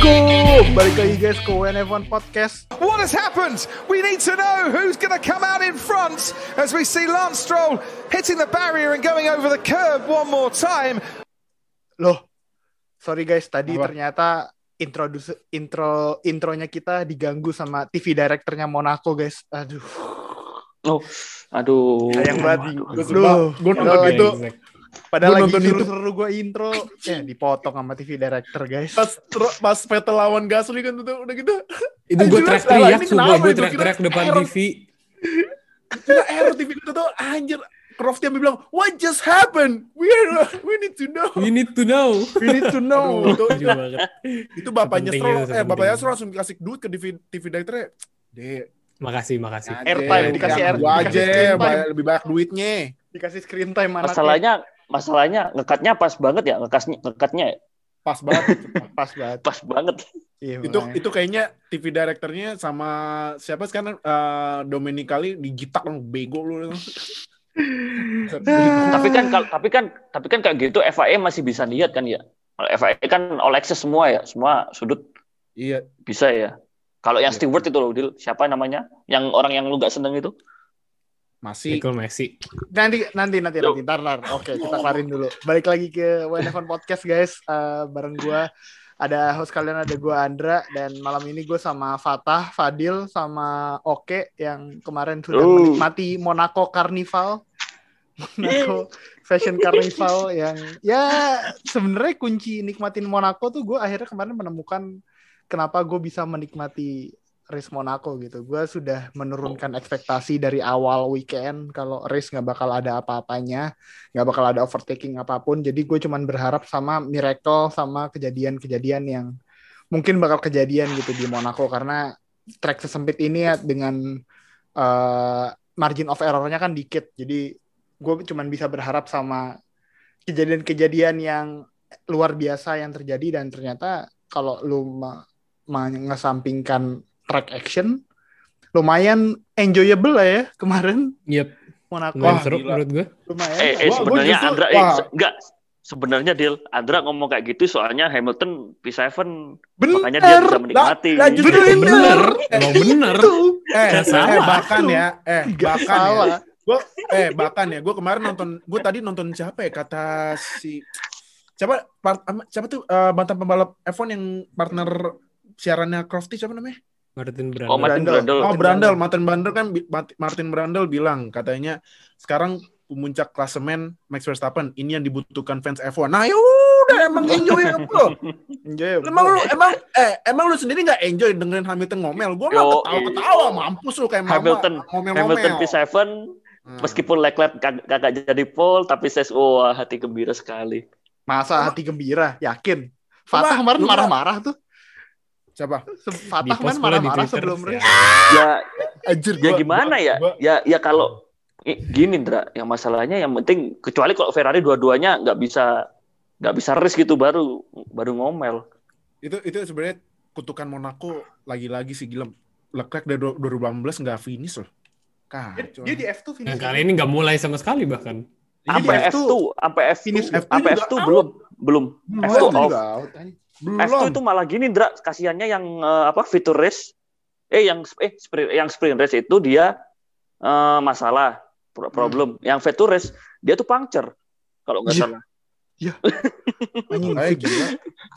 Assalamualaikum, balik lagi guys ke WNF1 Podcast. What has happened? We need to know who's going to come out in front as we see Lance Stroll hitting the barrier and going over the curb one more time. Loh, sorry guys, tadi Apa? ternyata introduce intro intronya kita diganggu sama TV directornya Monaco guys. Aduh, Oh, aduh. sayang banget. Gue nonton itu Padahal gua lagi nonton itu. seru-seru gue intro, eh dipotong sama TV director guys. pas pas Vettel lawan Gasly kan itu udah gitu. Itu gue teriak-teriak, ini sumpah gue teriak-teriak Kira depan error. TV. Kira error TV itu tuh anjir. Crofty sampai bilang, "What just happened? We are, we need to know." We need to know. We need to know. Aduh, itu, bapaknya Stroll, eh bapaknya Stroll langsung kasih duit ke TV, TV directornya. Dek, Makasih, makasih. Airtime, dikasih yang air- gua dikasih aja, lebih banyak duitnya. Dikasih screen time anaknya. Masalahnya masalahnya ngekatnya pas banget ya, ngekasnya ngekatnya Pas banget. pas banget. pas banget. Iya, itu makanya. itu kayaknya TV directornya sama siapa sekarang eh Domenicali digitak lu bego lu. tapi kan tapi kan tapi kan kayak gitu FIA masih bisa lihat kan ya. Kalau FIA kan all access semua ya, semua sudut iya, bisa ya. Kalau yang Iya. steward itu loh, Dil, siapa namanya? Yang orang yang lu gak seneng itu? Masih Michael Messi. nanti nanti nanti Yuk. nanti ntar, ntar. oke kita kelarin dulu balik lagi ke WNF1 podcast guys Eh, bareng gua ada host kalian ada gua Andra dan malam ini gue sama Fatah Fadil sama Oke yang kemarin sudah Uh. menikmati Monaco Carnival Monaco Fashion Carnival yang ya sebenarnya kunci nikmatin Monaco tuh gue akhirnya kemarin menemukan kenapa gue bisa menikmati race Monaco gitu. Gue sudah menurunkan ekspektasi dari awal weekend kalau race nggak bakal ada apa-apanya, nggak bakal ada overtaking apa pun. Jadi gue cuman berharap sama miracle sama kejadian-kejadian yang mungkin bakal kejadian gitu di Monaco karena track sesempit ini ya dengan eh, margin of errornya kan dikit. Jadi gue cuman bisa berharap sama kejadian-kejadian yang luar biasa yang terjadi dan ternyata kalau lu mengesampingkan track action lumayan enjoyable lah ya kemarin Yep. Monaco Wah, seru gila. menurut gue. lumayan Eh, eh sebenarnya justru- Andra eh, se- enggak sebenarnya Dil, Andra ngomong kayak gitu soalnya Hamilton P7 bener. makanya dia bisa menikmati. Lah, lah, justru Bener. Bener. Emang bener. eh, Nggak eh, salah. bahkan ya, eh Nggak bahkan ya, gue eh bahkan ya, gue kemarin nonton, gue tadi nonton siapa ya kata si siapa part, siapa tuh eh, mantan pembalap F1 yang partner siarannya Crofty siapa namanya? Martin Oh, Martin Brandel. Brandel. Oh Brandel, Martin Brandel kan Martin Brandel bilang katanya sekarang pemuncak klasemen Max Verstappen ini yang dibutuhkan fans F1. Nah ya udah emang enjoy bro. enjoy Emang lu emang eh emang lu sendiri nggak enjoy dengerin Hamilton ngomel? Gue mah ketawa-ketawa mampus lu kayak mama Hamilton ngomel-ngomel. Hamilton P7 Hmm. meskipun Leclerc kag- kagak jadi pole tapi saya oh hati gembira sekali. masa hati gembira yakin Fatah kemarin marah-marah tuh Siapa? Fatah di marah-marah sebelum ya. Ya Anjir ya gimana ya? gua- Ya ya kalau gini Ndra, yang masalahnya yang penting kecuali kalau Ferrari dua-duanya nggak bisa nggak bisa race gitu baru baru ngomel. itu itu sebenarnya kutukan Monaco lagi-lagi sih gila. Leclerc dari 2018 nggak finish loh. Kacau. dia di F2 finish Yang kali ini nggak mulai sama sekali bahkan. Sampai F2 F2, sampai F2, finish F2 sampai juga F2 out. belum belum. Belum, F2 Oh, off. Anjing. belum. F2 itu malah gini Ndra, kasihannya yang eh, apa fitur race eh yang eh sprint, yang sprint race itu dia eh, masalah pro- problem. Yang fitur race dia tuh puncture kalau nggak Iya. salah. Anjing, Eh, fix,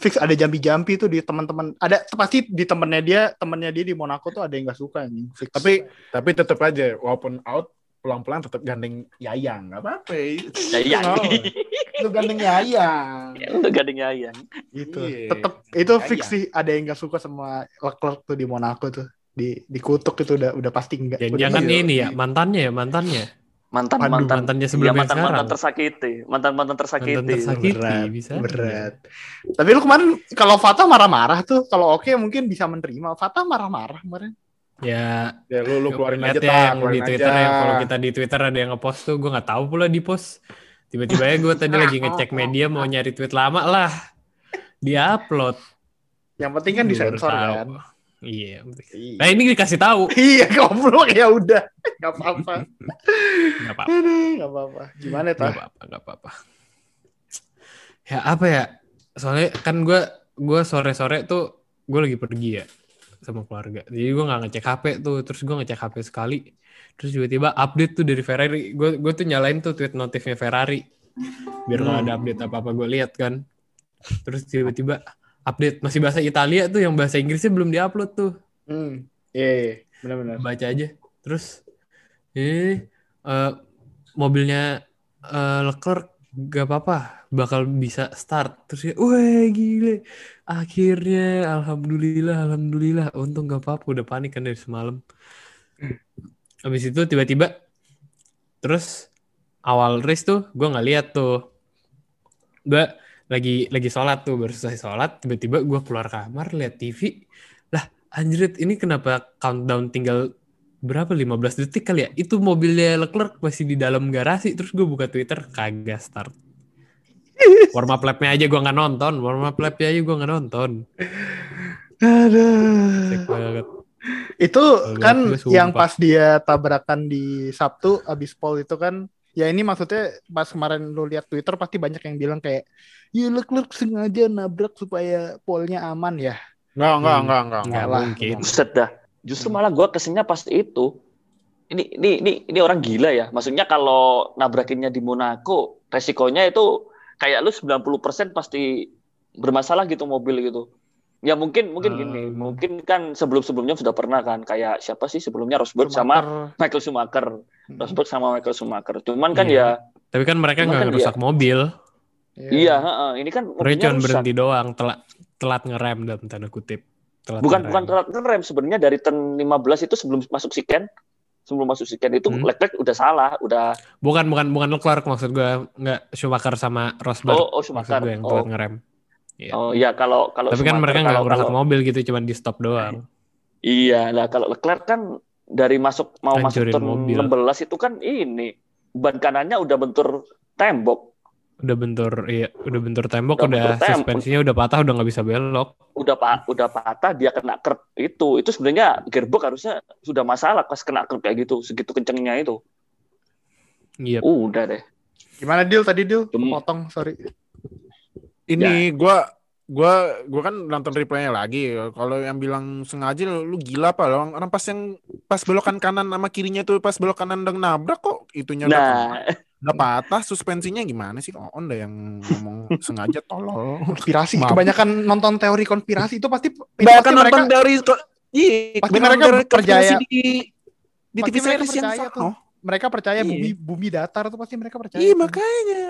fix ada jampi-jampi tuh di teman-teman ada pasti di temennya dia temennya dia di Monaco tuh ada yang nggak suka anjing fix. Tapi tapi tetap aja walaupun out pelan-pelan tetap gandeng Yayang nggak apa-apa. Yayang. Lu gandeng Yayang. Ya, Lu gading ayang. gitu Iya. tetap itu Iya, fix iya. sih ada yang nggak suka sama Leclerc tuh di Monaco tuh di dikutuk itu udah udah pasti enggak Jangan Udah jangan pasti. ini ya mantannya ya mantannya. Mantan Waduh, mantan mantannya Iya, sebelum yang mantan mantan sekarang. tersakiti, mantan mantan tersakiti. Mantan tersakiti. berat bisa. berat tapi lu kemarin kalau Fatah marah-marah tuh kalau oke mungkin bisa menerima Fatah marah-marah kemarin Ya, Ya lu lu keluarin aja ya tak, yang di keluarin Twitter aja. ya. Kalau kita di Twitter ada yang ngepost tuh, gue nggak tahu pula di post. Tiba-tiba ya gue tadi lagi ngecek media mau nyari tweet lama lah. Dia upload. yang penting kan disensor kan Iya. Iya. Nah ini dikasih tahu. Iya, goblok ya udah. Gak apa-apa. Nggak apa-apa. Gak apa-apa. Gimana Nggak tah? apa-apa. Nggak apa-apa. Ya apa ya? Soalnya kan gue gue sore-sore tuh gue lagi pergi ya sama keluarga. Jadi gue nggak ngecek HP tuh, terus gue ngecek HP sekali, terus tiba-tiba update tuh dari Ferrari. Gue gue tuh nyalain tuh tweet notifnya Ferrari, biar kalau ada update apa apa gue lihat kan. Terus tiba-tiba update masih bahasa Italia tuh, yang bahasa Inggrisnya belum diupload tuh. Hmm. Iya, iya. benar-benar. Baca aja. Terus eh eh, mobilnya eh, Leclerc gak apa-apa bakal bisa start. Terus ya wah gile. Akhirnya alhamdulillah alhamdulillah. Untung gak apa-apa udah panik kan dari semalam. Habis itu tiba-tiba terus awal race tuh gue nggak lihat tuh. Gue lagi lagi sholat tuh baru selesai sholat tiba-tiba gue keluar kamar lihat TV lah anjrit ini kenapa countdown tinggal berapa 15 detik kali ya itu mobilnya Leclerc masih di dalam garasi terus gue buka Twitter kagak start warm up lap-nya aja gue nggak nonton warm up lap-nya aja gue nggak nonton Aduh. Banget Itu kan yang pas dia tabrakan di Sabtu abis pol itu kan ya ini maksudnya pas kemarin lu lihat Twitter pasti banyak yang bilang kayak ya Leclerc sengaja nabrak supaya polnya aman ya. Enggak, enggak, Hmm. enggak, enggak. nggak Malah. mungkin Buset dah. Justru malah gue kesennya pas itu. Ini, ini, ini, ini orang gila ya. Maksudnya kalau nabrakinnya di Monaco, resikonya itu kayak lu 90% pasti bermasalah gitu mobil gitu. Ya mungkin mungkin gini, Hmm. mungkin kan sebelum-sebelumnya sudah pernah kan kayak siapa sih sebelumnya Rosberg sama Schumacher. Michael Schumacher. Hmm. Rosberg sama Michael Schumacher. Cuman kan Iya. ya tapi kan mereka nggak kan rusak mobil iya, heeh, ini kan rusak. berhenti doang telat telat ngerem dalam tanda kutip telat Bukan ngerem. bukan telat ngerem sebenarnya dari turn 15 itu sebelum masuk siken sebelum masuk siken itu Hmm. Leclerc udah salah, udah bukan bukan bukan Leclerc maksud gue nggak Schumacher sama Rosberg oh, oh maksud Schumacher. gue yang Oh, telat ngerem Iya. oh iya kalau kalau tapi kan Schumacher, mereka nggak kalau- mobil gitu cuma di stop doang Iya, lah kalau Leclerc kan dari masuk mau masuk Hancurin turn mobil. 16 itu kan ini ban kanannya udah bentur tembok, udah bentur iya udah bentur tembok Udah udah, bentur suspensinya udah patah udah nggak bisa belok udah pa udah patah dia kena kerb itu. Itu sebenarnya gearbox harusnya sudah masalah pas kena kerb kayak gitu, segitu kencengnya itu. iya Udah deh. Gimana deal tadi deal? Potong, sorry. Ini gua gua gua kan nonton replaynya lagi. Kalau yang bilang sengaja lu, gila apa lo? Orang pas yang pas belokan kanan sama kirinya tuh pas belok kanan udah nabrak kok itunya udah, Nah, udah patah suspensinya gimana sih? Oh, dah yang ngomong sengaja tolol. Konspirasi. Maaf. Kebanyakan nonton teori konspirasi itu pasti Bahkan pasti mereka nonton dari kok iya, pasti mereka dari percaya- di di TV mereka series yang percaya sama. tuh. mereka percaya Iya. bumi bumi datar tuh pasti mereka percaya. Iya tuh. makanya.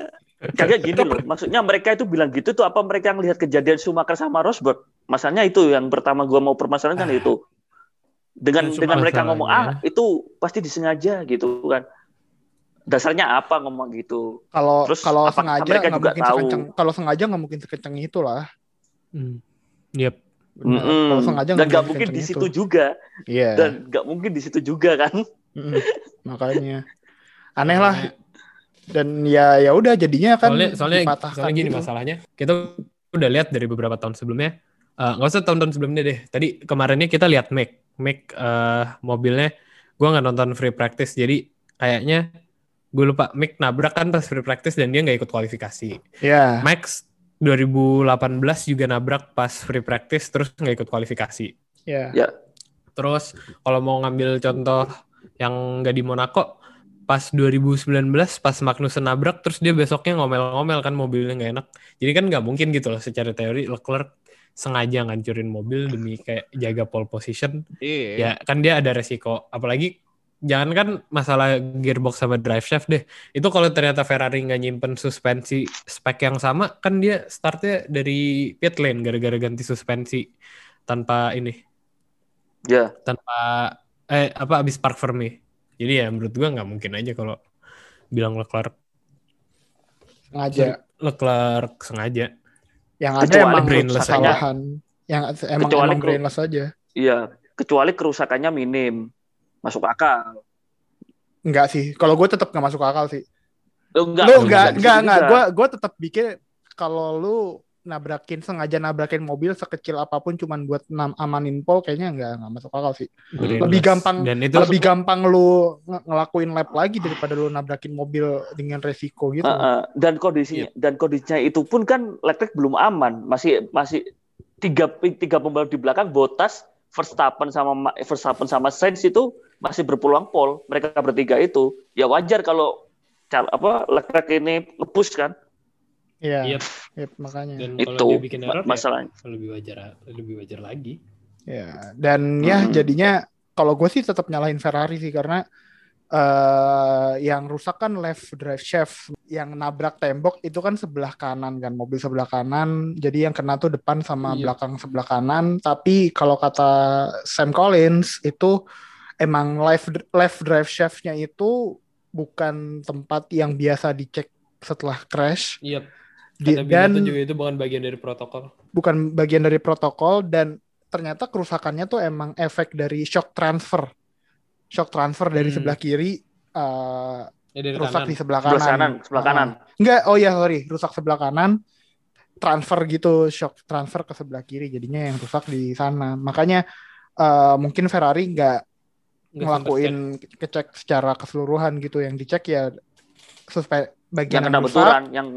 kagak gini loh. Maksudnya mereka itu bilang gitu tuh apa mereka yang lihat kejadian Schumacher sama Rosberg? Masalahnya itu yang pertama gua mau permasalahan kan itu. Dengan Yang dengan mereka ngomong ah masalahnya. itu pasti disengaja gitu kan. Dasarnya apa ngomong gitu? Kalau Terus kalau sengaja nggak juga mungkin tahu? sekenceng kalau sengaja nggak mungkin sekenceng itu lah. Hmm. Yep. Benar. Mm-mm. Kalau sengaja Dan nggak mungkin mungkin di situ itu. juga. Iya. Dan nggak mungkin di situ juga kan. Mm-mm. Makanya aneh lah. Dan ya ya udah jadinya kan soalnya soalnya, dipatahkan soalnya gini gitu. masalahnya kita udah lihat dari beberapa tahun sebelumnya Eh, nggak usah tahun-tahun sebelumnya deh tadi kemarinnya kita lihat Mac Mac eh, mobilnya gua nggak nonton free practice jadi kayaknya gue lupa Mac nabrak kan pas free practice dan dia nggak ikut kualifikasi Ya. Max 2018 juga nabrak pas free practice terus nggak ikut kualifikasi Ya. Terus kalau mau ngambil contoh yang nggak di Monaco, pas 2019 pas Magnussen nabrak, terus dia besoknya ngomel-ngomel kan mobilnya nggak enak. Jadi kan nggak mungkin gitu loh secara teori Leclerc sengaja ngancurin mobil demi kayak jaga pole position. Iya. Ya kan dia ada resiko. Apalagi jangan kan masalah gearbox sama drive shaft deh. Itu kalau ternyata Ferrari nggak nyimpen suspensi spek yang sama, kan dia startnya dari pit lane gara-gara ganti suspensi tanpa ini Ya. tanpa eh apa abis park Fermi. Jadi ya menurut gua nggak mungkin aja kalau bilang Leclerc Sengaja. Leclerc sengaja. Yang ada Kecuali emang brainless aja. kesalahan. Yang emang Kecuali emang brainless aja. Iya. Kecuali kerusakannya minim. Masuk akal. Enggak sih. Kalau gue tetap nggak masuk akal sih. Lu enggak, lu lu enggak enggak enggak. Gue gue tetap pikir kalau lu nabrakin sengaja nabrakin mobil sekecil apa pun cuman buat nam- amanin pol kayaknya enggak enggak masuk akal sih. Lebih gampang dan itu lebih gampang lu nge- ngelakuin lap lagi daripada lu nabrakin mobil dengan resiko gitu. Heeh. dan kondisinya Iya. dan kondisinya itu pun kan Leclerc belum aman masih masih tiga tiga pembalap di belakang Bottas, Verstappen sama Ma- Verstappen sama Sainz itu masih berpeluang pole. Mereka bertiga itu ya wajar kalau cal- apa Leclerc ini nge-push kan. Iya, Yep. yep, makanya. Dan Itu kalau dia bikin error masalahnya. ya lebih wajar lebih wajar lagi. Ya, dan ya Hmm. jadinya kalau gue sih tetap nyalahin Ferrari sih karena eh yang rusak kan left drive shaft, yang nabrak tembok itu kan sebelah kanan kan, mobil sebelah kanan. Jadi yang kena tuh depan sama Iya. belakang sebelah kanan. Tapi kalau kata Sam Collins itu emang left left drive shaftnya itu bukan tempat yang biasa dicek setelah crash. Iya. Di- Kata dan Binotto juga itu bukan bagian dari protokol. bukan bagian dari protokol dan ternyata kerusakannya tuh emang efek dari shock transfer. Shock transfer dari Hmm. sebelah kiri eh, Ya dari rusak kanan. di sebelah kanan. Sebelah kanan, sebelah kanan. Ah. Enggak, oh ya sorry, rusak sebelah kanan. Transfer gitu, shock transfer ke sebelah kiri. Jadinya yang rusak di sana. Makanya eh, mungkin Ferrari Nggak ngelakuin kecek secara keseluruhan gitu. Yang dicek ya suspe bagian Yang kena rusak, benturan, yang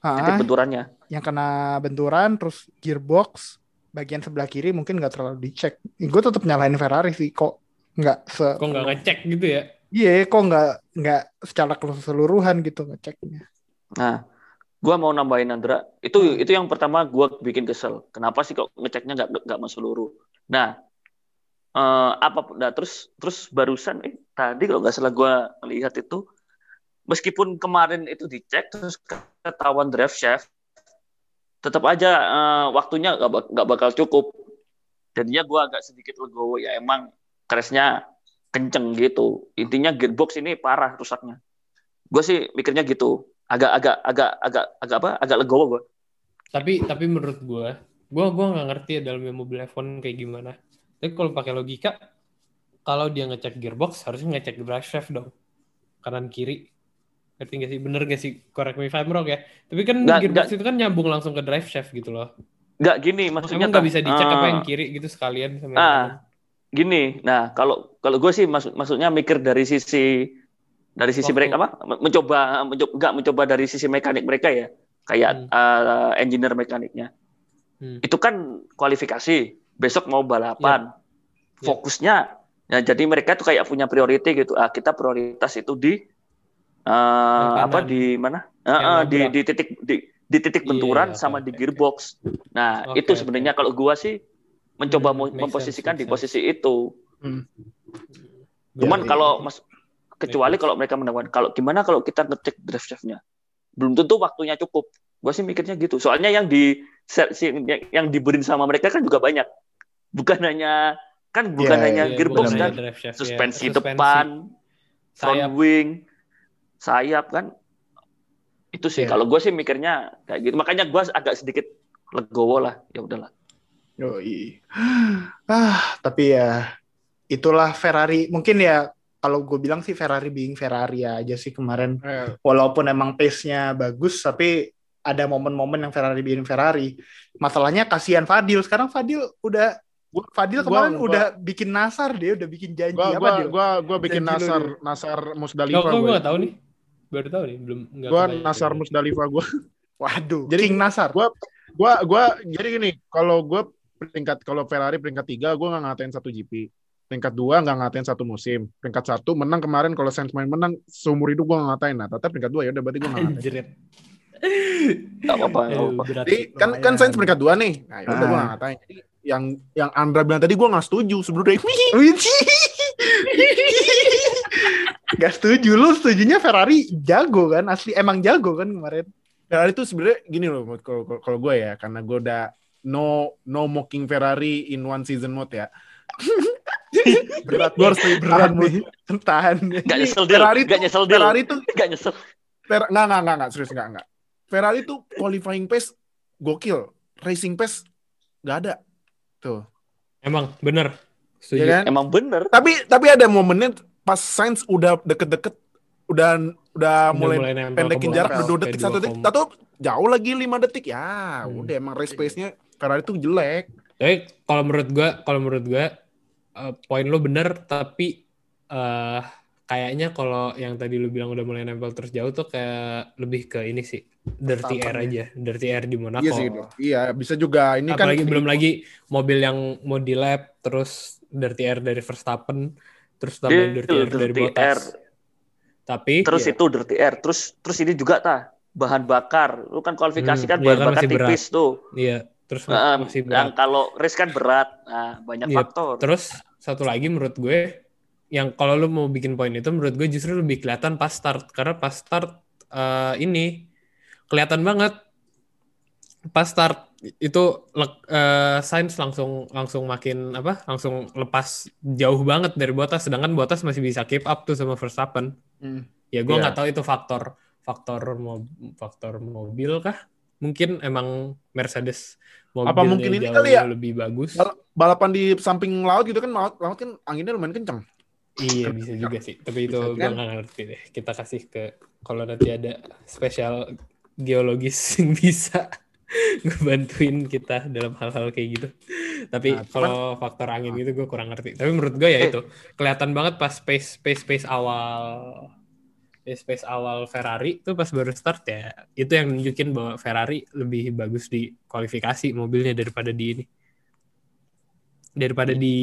titik benturannya. yang kena benturan terus gearbox bagian sebelah kiri mungkin nggak terlalu dicek. Gue tetap nyalain Ferrari sih kok nggak se. Kok nggak ngecek gitu ya? iya kok nggak nggak secara keseluruhan gitu ngeceknya. Nah, gua mau nambahin Andra, itu Hmm. itu yang pertama gua bikin kesel. Kenapa sih kok ngeceknya nggak nggak menyeluruh? Nah, eh, apa? Nah, terus terus barusan, eh tadi kalau nggak salah gua lihat itu, meskipun kemarin itu dicek terus ketahuan drive shaft, tetap aja eh, waktunya nggak bak- nggak bakal cukup. Jadinya gua agak sedikit legowo ya emang crashnya kenceng gitu. Intinya gearbox ini parah rusaknya. Gue sih mikirnya gitu agak agak agak agak agak apa agak legowo gue Tapi tapi menurut gue, gue gua nggak ngerti ya dalamnya mobil F1 kayak gimana. Tapi kalau pakai logika, kalau dia ngecek gearbox harusnya ngecek drive shaft dong, kanan kiri. Ngerti nggak sih? Bener gak sih? Correct me if I'm wrong ya. Tapi kan Nggak- gearbox nggak. itu kan nyambung langsung ke drive shaft gitu loh. nggak gini maksudnya nggak bisa dicek apa eh, yang kiri gitu sekalian sama yang ah. gini nah kalau kalau gue sih maksud maksudnya mikir dari sisi dari sisi Waktu. mereka apa mencoba mencoba nggak mencoba dari sisi mekanik mereka ya kayak Hmm. eh, engineer mekaniknya Hmm. itu kan kualifikasi besok mau balapan. Ya. fokusnya ya jadi mereka tuh kayak punya priority gitu. Ah kita prioritas itu di Yang apa di mana? Yang eh, di di titik di di titik Iya, benturan oke, sama oke, di gearbox. Nah Oke, itu sebenarnya kalau gua sih mencoba Hmm, memposisikan sense, di posisi itu. Cuman Berarti- kalau mas kecuali kalau mereka menemukan kalau gimana kalau kita ngecek drive shaftnya belum tentu waktunya cukup. Gua sih mikirnya gitu. Soalnya yang di yang, yang diberin sama mereka kan juga banyak bukan hanya kan bukan Iya, hanya Iya, gearbox bukan kan hanya drive shaft, ya. suspensi, depan front sayap. wing sayap kan itu sih Iya. kalau gue sih mikirnya kayak gitu makanya gue agak sedikit legowo lah ya udahlah Yoi. Ah, tapi ya itulah Ferrari. Mungkin ya kalau gue bilang sih Ferrari being Ferrari aja sih kemarin. Eh, Walaupun emang pace-nya bagus, tapi ada momen-momen yang Ferrari being Ferrari. Masalahnya kasihan Fadil. Sekarang Fadil udah Gua- Fadil gua- kemarin gua- udah bikin nasar dia, udah bikin janji gua apa gua Dil? gua gua bikin Janji Nasar Dil. Nasar Musdalifah gue gua. gak tahu nih? Baru tahu nih, belum nggak Gua. Nasar Musdalifah gua. Waduh, Jadi King Nasar. gua gua gua jadi gini, kalau gua peringkat kalau Ferrari peringkat tiga gua nggak ngatain satu GP. Peringkat dua nggak ngatain satu musim. Peringkat satu menang kemarin kalau Sainz main menang seumur hidup gua nggak ngatain. Nah, tetap peringkat dua ya udah berarti gua nggak ngatain. Apa-apa. Jadi kan kan. Sainz peringkat dua nih. Nah, ya udah Ah. gua nggak ngatain. Jadi yang yang Andra bilang tadi gua nggak setuju. Sebenarnya. Winci. Gak setuju. Lu setujunya Ferrari jago kan? Asli emang jago kan kemarin? Ferrari itu sebenarnya gini loh kalau kalau- gue ya. Karena gue udah no no mocking Ferrari in one season mode ya. berat Gue harus lebih berat tahan nih. Tahan Nggak nyesel deal, Ferrari nggak tuh- nyesel deal, Ferrari tuh nggak nyesel. Fer- nggak nggak nggak nggak. Serius nggak nggak. Ferrari tuh qualifying pace gokil, racing pace nggak ada tuh. Emang, bener. Setuju. Ya kan? Emang bener. Tapi tapi ada momennya pas Sainz udah deket-deket udah udah mulai, nempel pendekin jarak udah dua detik satu detik atau jauh lagi lima detik ya Hmm. udah emang race pace-nya Ferrari tuh jelek. Tapi kalau menurut gua, kalau menurut gua eh, poin lo bener, tapi eh kayaknya kalau yang tadi lu bilang udah mulai nempel terus jauh tuh kayak lebih ke ini sih dirty air Verstappen aja dirty air di Monaco Iya sih, iya bisa juga. Ini kan apalagi belum lagi mobil yang mau di lap terus dirty air dari Verstappen terus tambahin Dia dirty air dari dirty Bottas air. tapi Terus ya, itu dirty air. Terus terus ini juga tah bahan bakar. Lu kan kualifikasi Hmm, kan iya bahan kan bakar masih berat. tipis tuh. iya terus Nah, masih yang berat kalau race kan berat. Nah, banyak Iya, faktor. Terus satu lagi menurut gue yang kalau lu mau bikin poin itu menurut gue justru lebih kelihatan pas start karena pas start eh, ini kelihatan banget pas start itu le- eh, Sainz langsung langsung makin apa langsung lepas jauh banget dari Bottas sedangkan Bottas masih bisa keep up tuh sama Verstappen Hmm. ya gue Iya. nggak tahu itu faktor faktor mo- faktor mobil kah mungkin emang Mercedes mobilnya Apa mungkin ini kali ya? lebih bagus Bal- balapan di samping laut gitu kan laut, laut kan anginnya lumayan kencang. Iya bisa juga sih, tapi itu gue nggak ngerti deh. Kita kasih ke kalau nanti ada spesial geologis yang bisa ngebantuin kita dalam hal-hal kayak gitu. Tapi Nah, cuman- kalau faktor angin gitu gue kurang ngerti. Tapi menurut gue ya Eh. itu kelihatan banget pas space space space awal space space awal Ferrari tuh pas baru start ya itu yang nunjukin bahwa Ferrari lebih bagus di kualifikasi mobilnya daripada di ini daripada di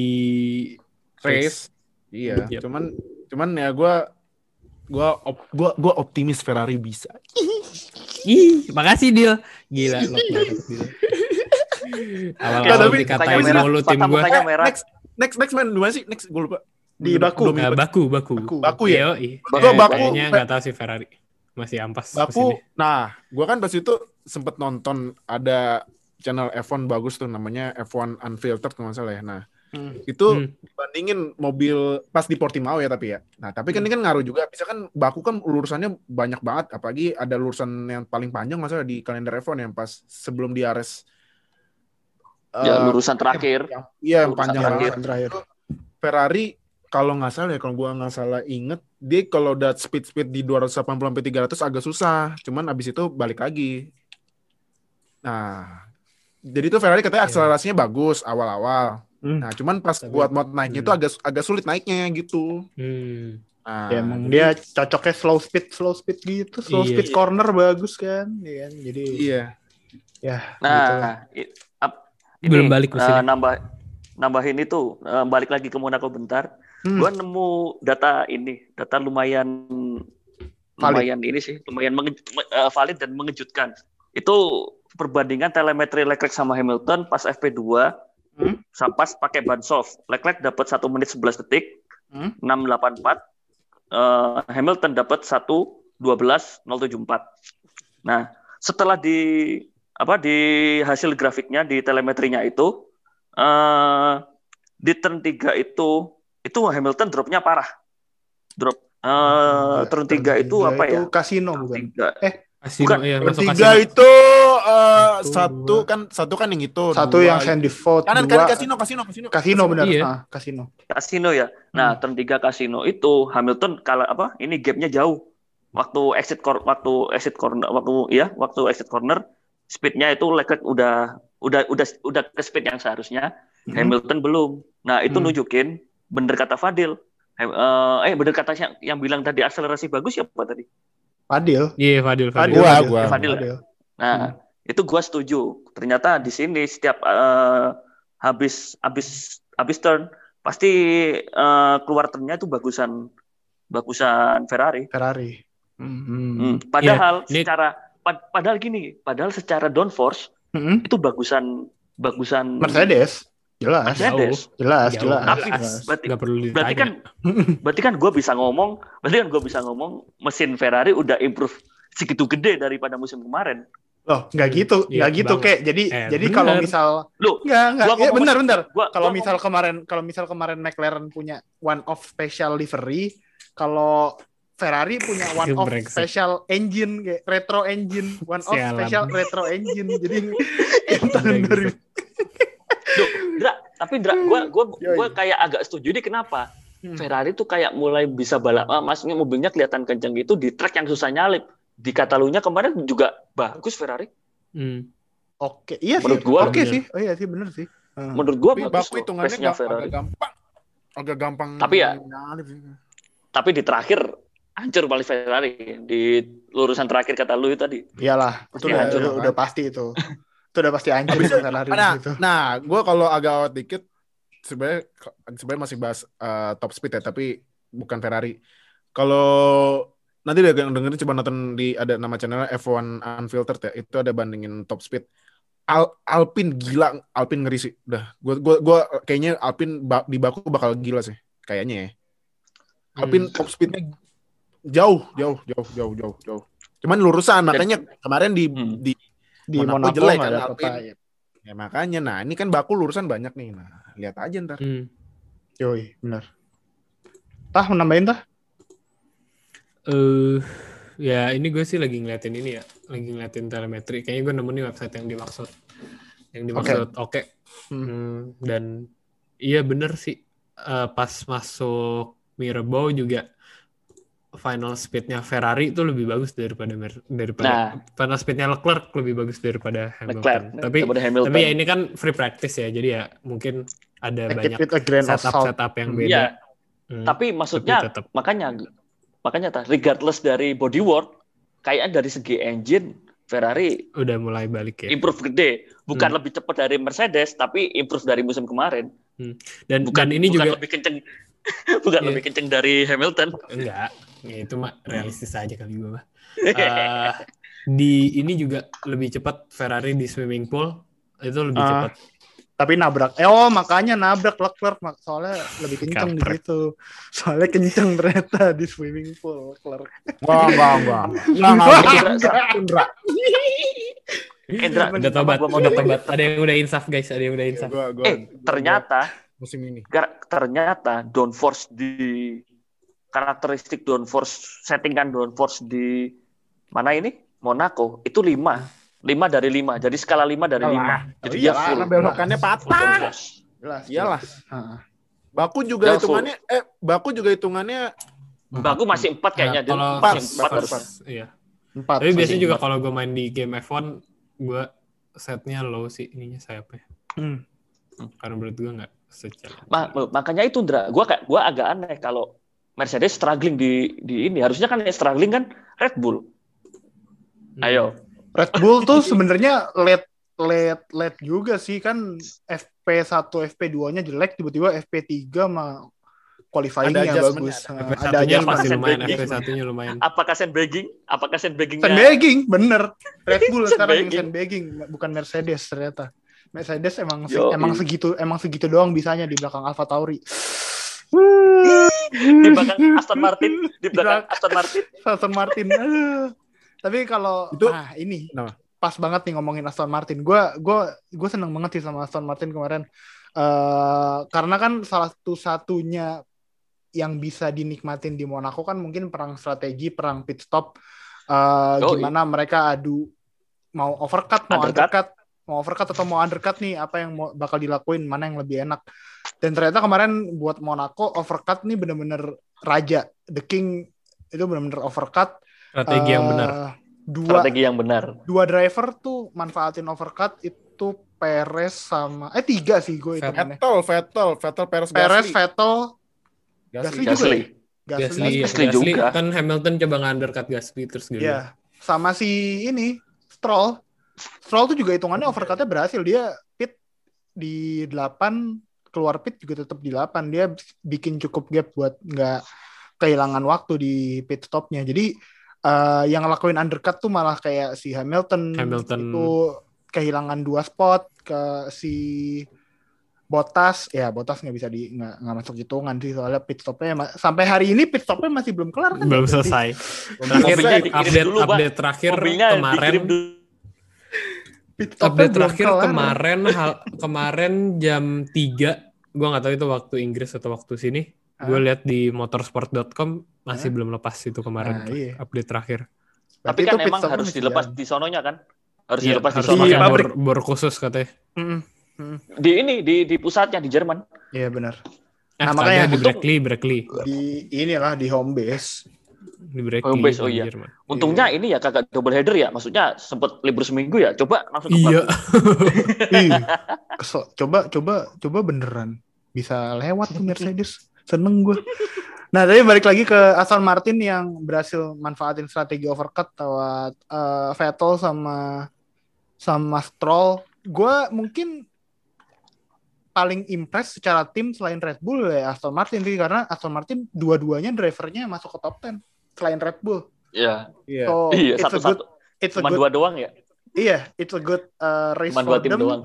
Race. Iya, Yep. cuman cuman ya gue gua op- gua gua optimis Ferrari bisa. Ih, makasih dia. Gila, dia. Awal-awal tapi dikatain mulu tim gue. Next next next man mana sih? Next gue lupa. Di Baku. Baku, baku. Baku. Baku ya? Yoi. Baku, Eh, Baku. Kayaknya nggak tahu sih Ferrari. Masih ampas. Baku. ke sini. Nah, gua kan pas itu sempet nonton ada channel F1 bagus tuh namanya F1 Unfiltered kalau nggak salah ya. Nah, Hmm. itu Hmm. dibandingin mobil pas di Portimao ya tapi ya. Nah, tapi kan ini kan ngaruh juga. Bisa kan Baku kan lurusannya banyak banget, apalagi ada lurusan yang paling panjang masalah di kalender F1 yang pas sebelum di Ares. Ya, eh, lurusan terakhir. yang- Iya, yang Lurusan panjang terakhir. banget. Terakhir. Ferrari kalau nggak salah ya, kalau gua nggak salah inget, dia kalau udah speed speed di 280 sampai 300 agak susah. Cuman abis itu balik lagi. Nah, jadi itu Ferrari katanya Iya. akselerasinya bagus awal-awal. Hmm. Nah, cuman pas Tapi- buat mod naiknya itu Hmm. agak agak sulit naiknya gitu. Hmm. Nah, Ya, emang jadi- dia cocoknya slow speed, slow speed gitu, slow Iya. speed corner bagus kan, iya kan? Jadi Iya. ya. Nah, gitu. i- ap- ini, Belum balik mesinnya. nambah nambahin itu eh, balik lagi ke Monaco bentar. Hmm. Gua nemu data ini, data lumayan lumayan ini sih, lumayan menge- me- eh, valid dan mengejutkan. Itu perbandingan telemetri Leclerc sama Hamilton pas FP2 Hmm. sa- pas pakai ban soft. Leclerc dapat 1 menit 11 detik, Hmm. 684. Eh, Hamilton dapat 1.12.074. Nah, setelah di apa di hasil grafiknya di telemetrinya itu eh di turn 3 itu itu Hamilton dropnya parah. Drop eh turn 3 itu apa ya? Kasino bukan? Tiga. Kasino, Bukan, iya, Yang masuk tiga kasino. itu eh, Satu, satu kan satu kan yang itu. Satu dua- yang Sandy Vote, kanan kanan kasino kasino kasino. kasino benar. Iya. Ah, kasino. Kasino ya. Nah, turn 3 kasino itu Hamilton kalau apa? Ini gapnya jauh. Waktu exit cor waktu exit corner waktu ya, waktu exit corner speednya itu Leclerc udah udah udah udah ke speed yang seharusnya. Hmm. Hamilton belum. Nah, itu Hmm. nunjukin bener kata Fadil. Eh, eh bener kata yang, yang bilang tadi akselerasi bagus siapa tadi? Fadil. Iya, Fadil, Fadil. Fadil. Gua, Fadil. gua. Fadil. Fadil. Nah, Hmm. itu gua setuju. Ternyata di sini setiap eh, habis habis habis turn pasti eh, keluar turnnya itu bagusan bagusan Ferrari. Ferrari. Hmm. Hmm, Padahal Iya, ini- secara pad- padahal gini, padahal secara downforce Hmm. itu bagusan bagusan Mercedes. Jelas. Jelas, Jauh. jelas. Tapi jelas. berarti Nggak perlu ditanya. berarti kan berarti kan gue bisa ngomong, berarti kan gue bisa ngomong mesin Ferrari udah improve segitu gede daripada musim kemarin. Loh, nggak gitu, Iya, nggak gitu banget. kek. Jadi Eh, jadi bener. kalau misal Loh, nggak nggak, Gua ya, ngomong mesin- bentar. gua- Kalau gua misal kemarin kalau misal kemarin McLaren punya one off special livery, kalau Ferrari punya one off Brengsek. special engine kayak retro engine, one off Sialan. special retro engine. Jadi yang tahun Brengsek. 2000 Duh, Dra, tapi Dra, gue gua, Yoi. gua kayak agak setuju nih kenapa? Hmm. Ferrari tuh kayak mulai bisa balap, ah, maksudnya mobilnya kelihatan kenceng gitu di track yang susah nyalip. Di Catalunya kemarin juga bagus Ferrari. Hmm. Oke, iya sih. Menurut gua Oke bener. sih. Oh iya sih bener sih. Hmm. Menurut gue Tapi bagus baku hitungannya gak, Ferrari. agak gampang. Agak gampang. Tapi ya- nyalip tapi di terakhir hancur paling Ferrari di lurusan terakhir kata lu tadi. Iyalah, itu udah, hancur, udah, kan? udah pasti itu. Itu udah pasti hancur itu Ferrari Nah, gitu. nah gue kalau agak awet dikit sebenarnya sebenarnya masih bahas uh, top speed ya, tapi bukan Ferrari. Kalau nanti udah dengerin coba nonton di ada nama channelnya F1 Unfiltered ya, itu ada bandingin top speed. Al Alpine gila, Alpine ngeri sih. Udah, gua gua gua kayaknya Alpine ba- di Baku bakal gila sih, kayaknya ya. Alpine top speednya jauh, jauh, jauh, jauh, jauh, jauh. Cuman lurusan makanya kemarin di Hmm. di Di Monaco Monaco jelek kan, Alpine. ya makanya nah ini kan Baku lurusan banyak nih. Nah, lihat aja ntar. Hmm. Yoi, benar. Tah, mau nambahin tah? Eh, ya ini gue sih lagi ngeliatin ini ya, lagi ngeliatin telemetri. Kayaknya gue nemu nih website yang dimaksud, yang dimaksud oke. Hmm, dan iya bener sih, Eh, pas masuk Mirabau juga final speednya Ferrari itu lebih bagus daripada Mer- daripada Nah. final speednya Leclerc lebih bagus daripada Hamilton. Leclerc Tapi daripada Hamilton. tapi ya ini kan free practice ya, jadi ya mungkin ada Take banyak setup setup yang Hmm. beda. Iya, Hmm, tapi maksudnya tapi tetap. makanya makanya ta, regardless dari bodywork, kayaknya dari segi engine Ferrari udah mulai balik ya. improve gede, bukan Hmm. lebih cepat dari Mercedes, tapi improve dari musim kemarin. Dan Bukan dan ini bukan juga lebih kenceng, bukan Iya. lebih kenceng dari Hamilton. enggak, ya itu mah realistis aja kali gue mah. Eh, di ini juga lebih cepat Ferrari di swimming pool itu lebih Ah, cepat. Tapi nabrak. Eh, oh, makanya nabrak Leclerc. Mak- Soalnya lebih kenceng di situ. Soalnya kenceng ternyata di swimming pool Leclerc. Enggak, enggak. Enggak, enggak. Indra, Udah tobat, udah tobat. Ada yang udah insaf guys, ada yang udah insaf. Gua, gua, Eh, ternyata musim ini. ternyata downforce di karakteristik downforce settingan downforce di mana ini Monaco itu 5 5 dari 5 jadi skala 5 dari 5 jadi Oh, dia full Karena belokannya patah. Jelas. Iyalah. Heeh. Baku juga hitungannya eh Baku juga hitungannya Baku masih 4 kayaknya Ya, dia kalau Pas, masih 4 pas, baru. pas. Iya. Empat. Tapi biasanya juga empat. kalau gue main di game F1, gue setnya low sih ininya sayapnya. Hmm. Karena menurut gue nggak secara. Ma- makanya itu Indra gua kayak gua agak aneh kalau Mercedes struggling di di ini harusnya kan yang struggling kan Red Bull Hmm. ayo Red Bull tuh sebenarnya late late late juga sih kan FP1 FP2-nya jelek tiba-tiba FP3 mah qualifying-nya Ada bagus. FP Nah, satunya ada masih Sen lumayan, Begging. FP satunya lumayan. apakah sandbagging apakah sandbaggingnya Sandbagging, bener. Red Bull sekarang yang Sandbagging. sandbagging, bukan Mercedes ternyata. Mercedes emang se- Yo, emang iya. segitu emang segitu doang bisanya di belakang Alfa Tauri. di belakang Aston Martin di belakang Aston Martin Aston Martin. Tapi kalau Itu- ah ini Kenapa? pas banget nih ngomongin Aston Martin. Gua gua gue seneng banget sih sama Aston Martin kemarin. eh karena kan salah satu satunya yang bisa dinikmatin di Monaco kan mungkin perang strategi, perang pit stop. eh Yoi. gimana mereka adu mau overcut, mau Undercut. undercut, mau overcut atau mau undercut nih apa yang mau, bakal dilakuin, mana yang lebih enak. Dan ternyata kemarin buat Monaco overcut nih bener-bener raja, the king itu bener-bener overcut. Strategi yang Eh, benar. Dua strategi yang benar dua driver tuh manfaatin overcut itu Perez sama eh tiga sih gue itu Vettel, Vettel, Vettel, Perez, Perez, Gasly. Vettel, Gasly. Gasly juga Gasly ya? Gasly, Gasly. Gasly Gasly juga. kan Hamilton coba nge-undercut Gasly terus gitu. ya sama si ini Stroll. Stroll tuh juga hitungannya overcutnya berhasil. Dia pit di 8 keluar pit juga tetap di 8 dia bikin cukup gap buat nggak kehilangan waktu di pit stopnya. Jadi eh, yang ngelakuin undercut tuh malah kayak si Hamilton, Hamilton. itu kehilangan dua spot ke si Botas ya Botas nggak bisa di nggak nggak masuk hitungan sih soalnya pit stopnya ma- sampai hari ini pit stopnya masih belum kelar kan Belum Jadi, selesai. Terakhir update dulu, Bang. update terakhir mobilnya kemarin update terakhir kelar. kemarin hal, kemarin jam 3 gua nggak tahu itu waktu Inggris atau waktu sini gue lihat di motorsport.com masih belum lepas itu kemarin Nah, iya. update terakhir tapi kan itu pit emang stopnya harus dilepas di sononya kan harus Iya, dilepas di harus Di sononya bor, pabrik. bor khusus katanya Mm-mm. di ini di di pusatnya di Jerman Iya benar. eh Nah, kagak makanya di Brackley Brackley Di inilah di home base. Di Brackley Home base, oh di iya. Jerman. untungnya ini ya kagak double header ya maksudnya sempet libur seminggu ya coba langsung ke iya Ih, kesel. Coba coba coba beneran bisa lewat tuh Mercedes. Seneng gue. Nah, tapi balik lagi ke Aston Martin yang berhasil manfaatin strategi overcut lewat eh, Vettel sama sama Stroll. Gue mungkin paling impress secara tim selain Red Bull ya Aston Martin sih karena Aston Martin dua-duanya drivernya masuk ke top 10 selain Red Bull. Iya. Iya. So Iya, it's a good satu-satu. it's a Cuma good dua doang ya. iya, it's a good uh, race Cuma for dua tim them. doang.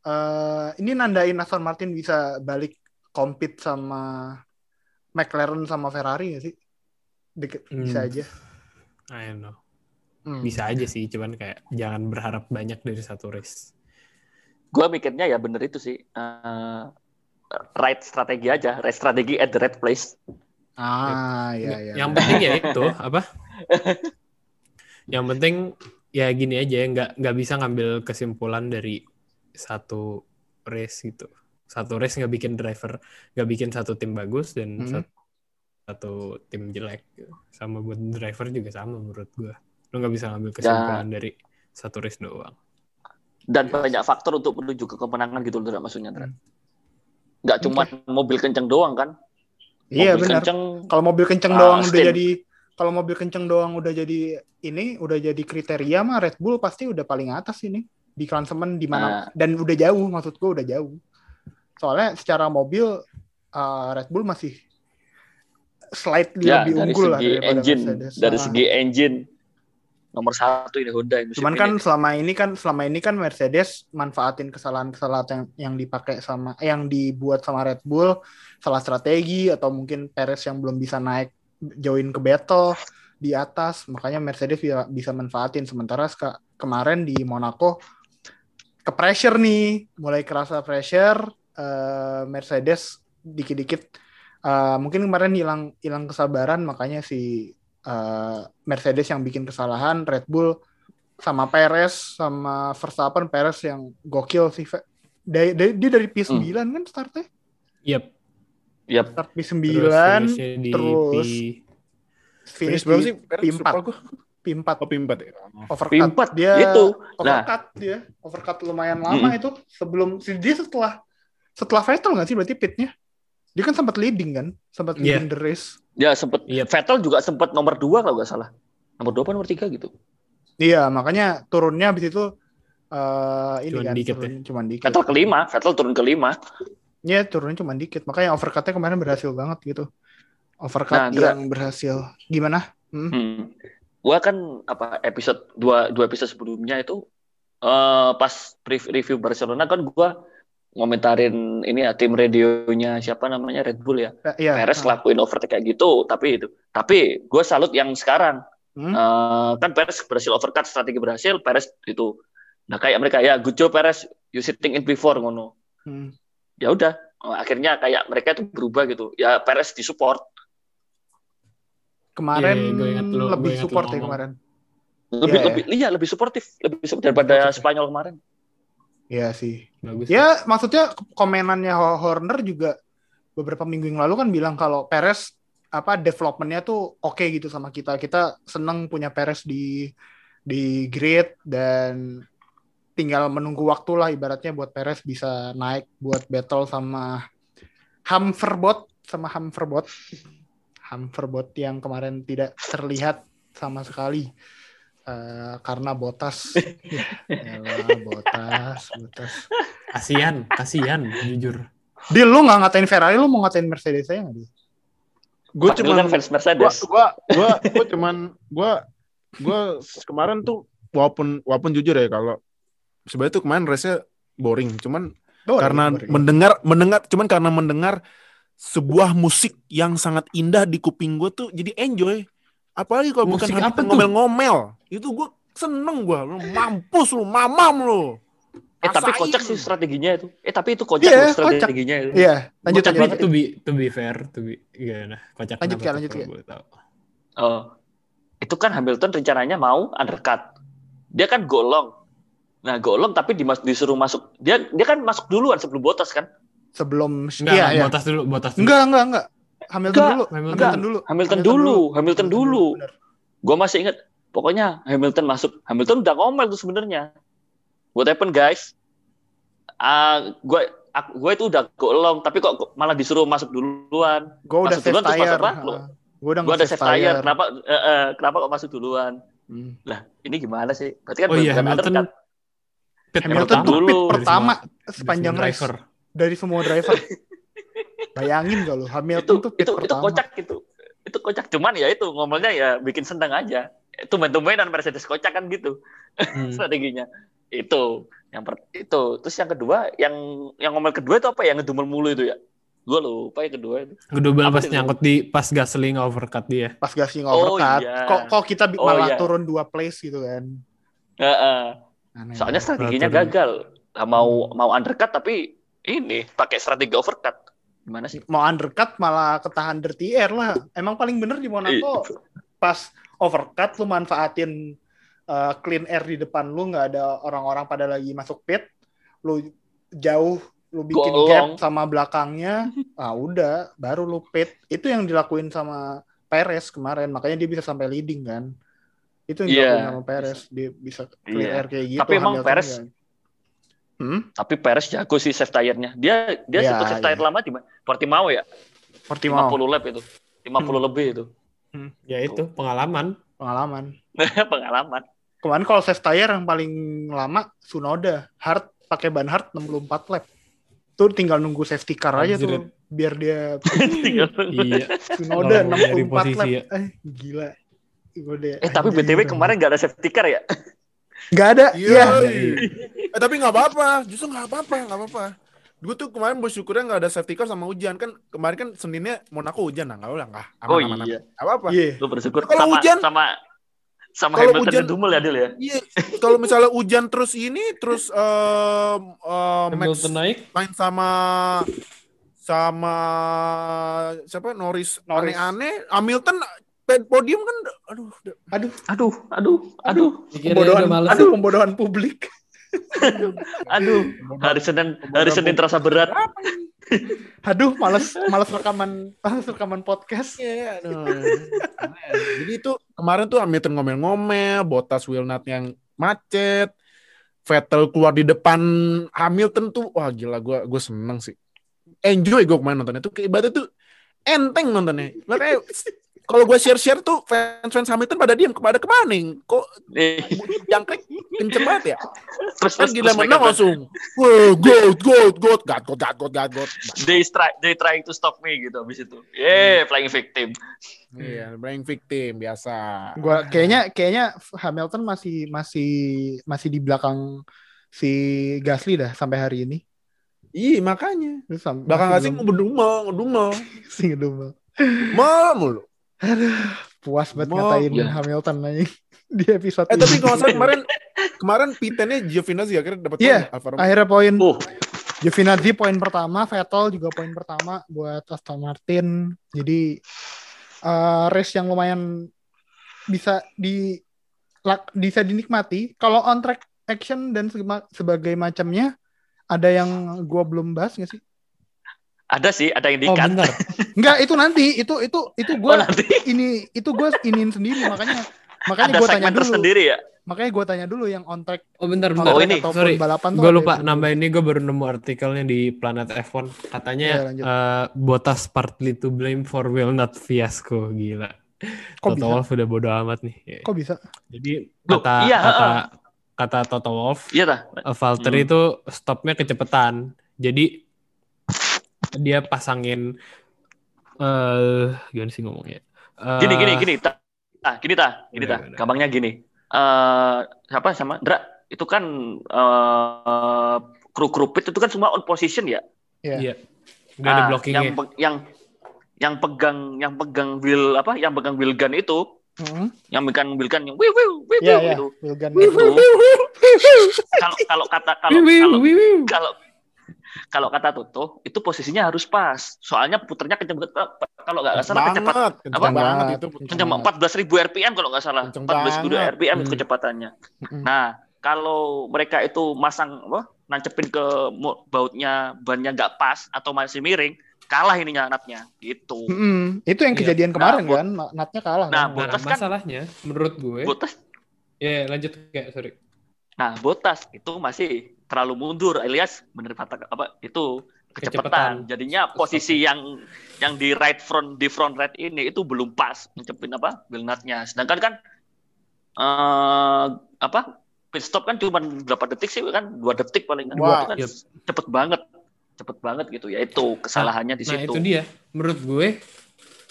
Eh, ini nandain Aston Martin bisa balik compete sama McLaren sama Ferrari gak sih? Deket, bisa Hmm. aja. I don't know. Hmm. Bisa aja sih, cuman kayak jangan berharap banyak dari satu race. Gue mikirnya ya bener itu sih. Eh, right strategi aja. Right strategi at the right place. Ah, iya iya. Yang penting ya itu apa? Yang penting ya gini aja, nggak nggak bisa ngambil kesimpulan dari satu race gitu. Satu race nggak bikin driver, nggak bikin satu tim bagus dan Hmm. satu, satu tim jelek. Sama buat driver juga sama menurut gua. Lu nggak bisa ngambil kesimpulan dari satu race doang. Dan banyak faktor untuk menuju ke kemenangan gitu loh maksudnya. Dra. Hmm. Nggak cuma mobil kenceng doang kan. Iya benar. Kalau mobil kenceng Ah, doang udah jadi kalau mobil kenceng doang udah jadi ini udah jadi kriteria mah Red Bull pasti udah paling atas ini di klasemen di mana Nah. dan udah jauh maksud gua udah jauh. Soalnya secara mobil uh, Red Bull masih slightly ya lebih dari unggul lah segi daripada engine, Mercedes. dari Ah. segi engine nomor satu ini Honda musim Cuman ini. kan selama ini kan selama ini kan Mercedes manfaatin kesalahan-kesalahan yang yang dipakai sama yang dibuat sama Red Bull, salah strategi atau mungkin Perez yang belum bisa naik join ke battle di atas, makanya Mercedes bisa, bisa manfaatin. Sementara seka- kemarin di Monaco ke pressure nih, mulai kerasa pressure eh, Mercedes dikit-dikit eh, mungkin kemarin hilang hilang kesabaran. Makanya si eh, Mercedes yang bikin kesalahan, Red Bull sama Perez sama Verstappen Perez yang gokil sih. Dari, dari- dia dari P9 Hmm. kan startnya? Yep. Yap. Start P9 Terus P- finish, berapa sih? Perez? P4. Lupa gua. P4 Oh, P4 ya. overcut. P4 dia itu. Nah, overcut dia. Overcut lumayan lama itu sebelum dia setelah setelah Vettel nggak sih berarti pitnya? Dia kan sempat leading kan? Sempat Iya. leading the race. ya sempet Yep. Vettel juga sempat nomor dua kalau nggak salah. Nomor dua apa nomor tiga gitu. Iya, makanya turunnya habis itu eh ini Cuman kan dikit turun, cuman dikit. Vettel kelima, Vettel turun kelima. Ya turunnya cuma dikit. Makanya overcutnya kemarin berhasil banget gitu. Overcut Nah, yang berhasil. Gimana? Hmm? Hmm. Gua kan apa episode dua dua episode sebelumnya itu eh pas review Barcelona kan gua ngomentarin ini ya tim radionya siapa namanya Red Bull ya. Eh, Iya. Perez Ah. lakuin overtake kayak gitu, tapi itu. Tapi gue salut yang sekarang. Hmm? Eh, kan Perez berhasil overcut, strategi berhasil, Perez itu. Nah kayak mereka ya, good job Perez, you sitting in before ngono. Hmm. Ya udah, akhirnya kayak mereka itu berubah gitu. Ya Perez disupport. Kemarin Iya, gua ingat lu- lebih ingat lu support ya kemarin. Lebih Iya, lebih iya lebih suportif, lebih suportif daripada. Spanyol kemarin. Iya sih. bagus. Ya maksudnya komenannya Ho- Horner juga beberapa minggu yang lalu kan bilang kalau Perez apa developmentnya tuh oke gitu sama kita. Kita seneng punya Perez di di grid dan tinggal menunggu waktu lah ibaratnya buat Perez bisa naik buat battle sama Hamverbot sama Hamverbot. Hamverbot yang kemarin tidak terlihat sama sekali. Eh, karena botas, ya, botas, botas. Kasian, kasian jujur. Dia lu nggak ngatain Ferrari, lu mau ngatain Mercedes saya nggak dia? Gue kan fans gua Mercedes. gua gua gua cuman gua gua kemarin tuh walaupun walaupun jujur ya kalau sebenarnya tuh kemarin race-nya boring cuman Boring, karena boring. mendengar mendengar cuman karena mendengar sebuah musik yang sangat indah di kuping gue tuh jadi enjoy apalagi kalau bukan apa ngomel-ngomel itu gue seneng gue lu mampus lu mamam lu Eh tapi kocak sih strateginya itu. Eh tapi itu kocak loh strateginya itu. Iya, lanjut Tapi lanjut. to be to be fair, to be gimana? Kocak Lanjut, tuh lanjut, tahu? Oh. Itu kan Hamilton rencananya mau undercut. Dia kan golong. Nah, golong tapi dimas disuruh masuk. Dia dia kan masuk duluan sebelum botas kan? Sebelum Enggak, iya, iya. botas dulu, botas dulu. Enggak, enggak, enggak. Hamilton dulu. Hamilton. Hamilton dulu. Hamilton dulu, Hamilton dulu. Gua masih ingat. Pokoknya Hamilton masuk. Hamilton udah ngomel tuh sebenarnya. What happened guys? Ah, gua aku, gue itu udah go along, tapi kok kok malah disuruh masuk duluan. Gue udah Masuk duluan terus tire. Gue udah Gue ada nge-save save tire, kenapa eh, eh, kenapa kok masuk duluan? Hmm. Lah, ini gimana sih? Berarti kan Oh iya, Hamilton pit Hamilton pertama tuh pit dulu. pertama Dari sepanjang race driver. dari semua driver. Bayangin gak lu, itu Hamilton tuh pit itu itu kocak gitu. Itu kocak cuman ya itu ngomongnya ya bikin seneng aja. Itu main-mainan Mercedes kocak kan gitu Hmm. strateginya. Itu yang per, itu. Terus yang kedua yang yang ngomel kedua itu apa ya ngedumel mulu itu ya? Gue lupa yang kedua itu. Apa pas itu? nyangkut di pas Gasly overcut dia. Pas gasing Oh, overcut. iya. Kok kok kita Oh, malah iya. turun dua place gitu kan. Heeh. Aneh Soalnya strateginya gagal. Nah, mau mau undercut tapi ini pakai strategi overcut. Gimana sih? mau undercut malah ketahan dirty air lah. Emang paling bener di Monaco Iya. pas overcut lu manfaatin uh, clean air di depan lu nggak ada orang-orang pada lagi masuk pit, lu jauh lu bikin Golong. gap sama belakangnya, ah udah baru lu pit. Itu yang dilakuin sama Perez kemarin, makanya dia bisa sampai leading kan. Itu yang Iya. dilakuin sama Perez, dia bisa clean Iya. air kayak gitu. Tapi emang Perez nggak. Hmm? Tapi Perez jago sih save tire-nya. Dia dia Iya, sempat save tire iya. lama di? Portimao ya? Portimao 50 lap itu. 50 lebih itu. Ya itu pengalaman. pengalaman. Pengalaman. Kemarin kalau save tire yang paling lama Sunoda, hard pakai ban hard 64 lap. Tuh tinggal nunggu safety car aja tuh Anjir. biar dia iya. Sunoda Kalau mau nyari 64 lap. posisi ya. Eh gila. Deh, eh tapi anjir. BTW kemarin nggak ada safety car ya? nggak ada. Iya. Iya. Eh tapi nggak apa-apa, justru nggak apa-apa, nggak apa-apa. Gue tuh kemarin bersyukurnya nggak ada safety car sama hujan kan kemarin kan Seninnya Monaco hujan nah nggak udah nggak aman Oh aman, iya. Nggak apa-apa. Iya. Lu bersyukur Kalau sama hujan- sama sama Kalau Hamilton hujan- ngedumel ya Dil ya? Iya, kalau misalnya hujan terus ini terus em, em, Max naik. main sama sama siapa Norris Norris. aneh-aneh Hamilton podium kan aduh Aduh, Aduh, aduh, aduh, Dikira pembodohan, aduh pembodohan publik. Aduh. Hari Senin hari Senin terasa berat. Aduh, males males rekaman males rekaman podcast. Iya, aduh. Jadi itu kemarin tuh Hamilton ngomel-ngomel, Bottas Wilnat yang macet, Vettel keluar di depan Hamilton tuh, wah gila gue gue seneng sih. Enjoy gue kemarin nontonnya tuh, kayak ibaratnya tuh enteng nontonnya. Makanya kalau gue share-share tuh fans-fans Hamilton pada diem, pada ke mana nih? Kok jangkrik kenceng banget ya? terus Kan terus, gila menang langsung, wah goat, goat, goat, god, god, god, god, god, god. they try they trying to stop me gitu habis itu. Yeah, playing victim. Iya, playing victim biasa. Gua kayaknya kayaknya Hamilton masih masih masih di belakang si Gasly dah sampai hari ini. Iya makanya. Sih belum- ngedumel, ngedumel. masih ngedumel. Mal mulu. Puas banget Mau- ngatain ya. Hamilton aja di episode Eh tapi ini. kalau nggak salah kemarin kemarin P10-nya Giovinazzi akhirnya dapat Iya. poin Alfa Romeo. akhirnya poin Oh, Giovinazzi poin pertama, Vettel juga poin pertama buat Aston Martin. Jadi eh, race yang lumayan bisa di lak- bisa dinikmati. Kalau on track action dan sebagai macamnya ada yang gua belum bahas nggak sih? Ada sih, ada yang Oh dikat. bentar. Enggak, itu nanti. Itu itu itu Oh, gua nanti ini itu gua iniin sendiri makanya makanya ada gua tanya segmen dulu. tersendiri ya. Makanya gua tanya dulu yang on track Oh bentar on bentar. Oh, ini. Sorry. balapan ada lupa itu. nambah ini gue baru nemu artikelnya di Planet F1 katanya Iya, lanjut. eh, Bottas partly to blame for will not fiasco gila. Kok Toto bisa? Wolff udah bodo amat nih. Ya. Kok bisa? Jadi Loh, kata iya, kata kata Toto Wolff Iya dah. eh, Valtteri Hmm. itu stopnya kecepatan. Jadi dia pasangin eh gimana sih ngomongnya? Eh, Gini gini gini. Ta. Ah, gini ta, gini ta. Gampangnya gini. Eh siapa sama Dra itu kan eh kru kru pit itu kan semua on position ya. Iya. Gak ada Ah, blockingnya. yang pe- yang yang pegang yang pegang wheel apa yang pegang wheel gun itu Hmm. yang pegang wheel gun yang wiu wiu wiu Ya, wiu ya. gitu itu kalau kalau kata kalau kalau kalau kalau kata Toto itu posisinya harus pas soalnya puternya kenceng banget kalau nggak salah kecepatan kenceng apa? banget itu. kenceng empat belas ribu rpm kalau nggak salah Kenceng empat belas ribu rpm itu Hmm. kecepatannya nah kalau mereka itu masang apa nancepin ke bautnya bannya nggak pas atau masih miring kalah ininya natnya gitu Mm-mm. Itu yang Iya. kejadian kemarin Nah, kan, Na- natnya kalah. Nah, kan? Nah, Bottas kan- masalahnya menurut gue Botas ya lanjut kayak sorry. Nah, Botas itu masih terlalu mundur alias bener kata apa itu kecepatan. Kecepatan. Jadinya posisi yang yang di right front di front right ini itu belum pas ngecepin apa wheel nut-nya. Sedangkan kan eh apa pit stop kan cuma berapa detik sih kan dua detik paling kan. Wah, Itu kan yep. cepet banget cepet banget gitu ya itu kesalahannya di Nah situ. itu dia. Menurut gue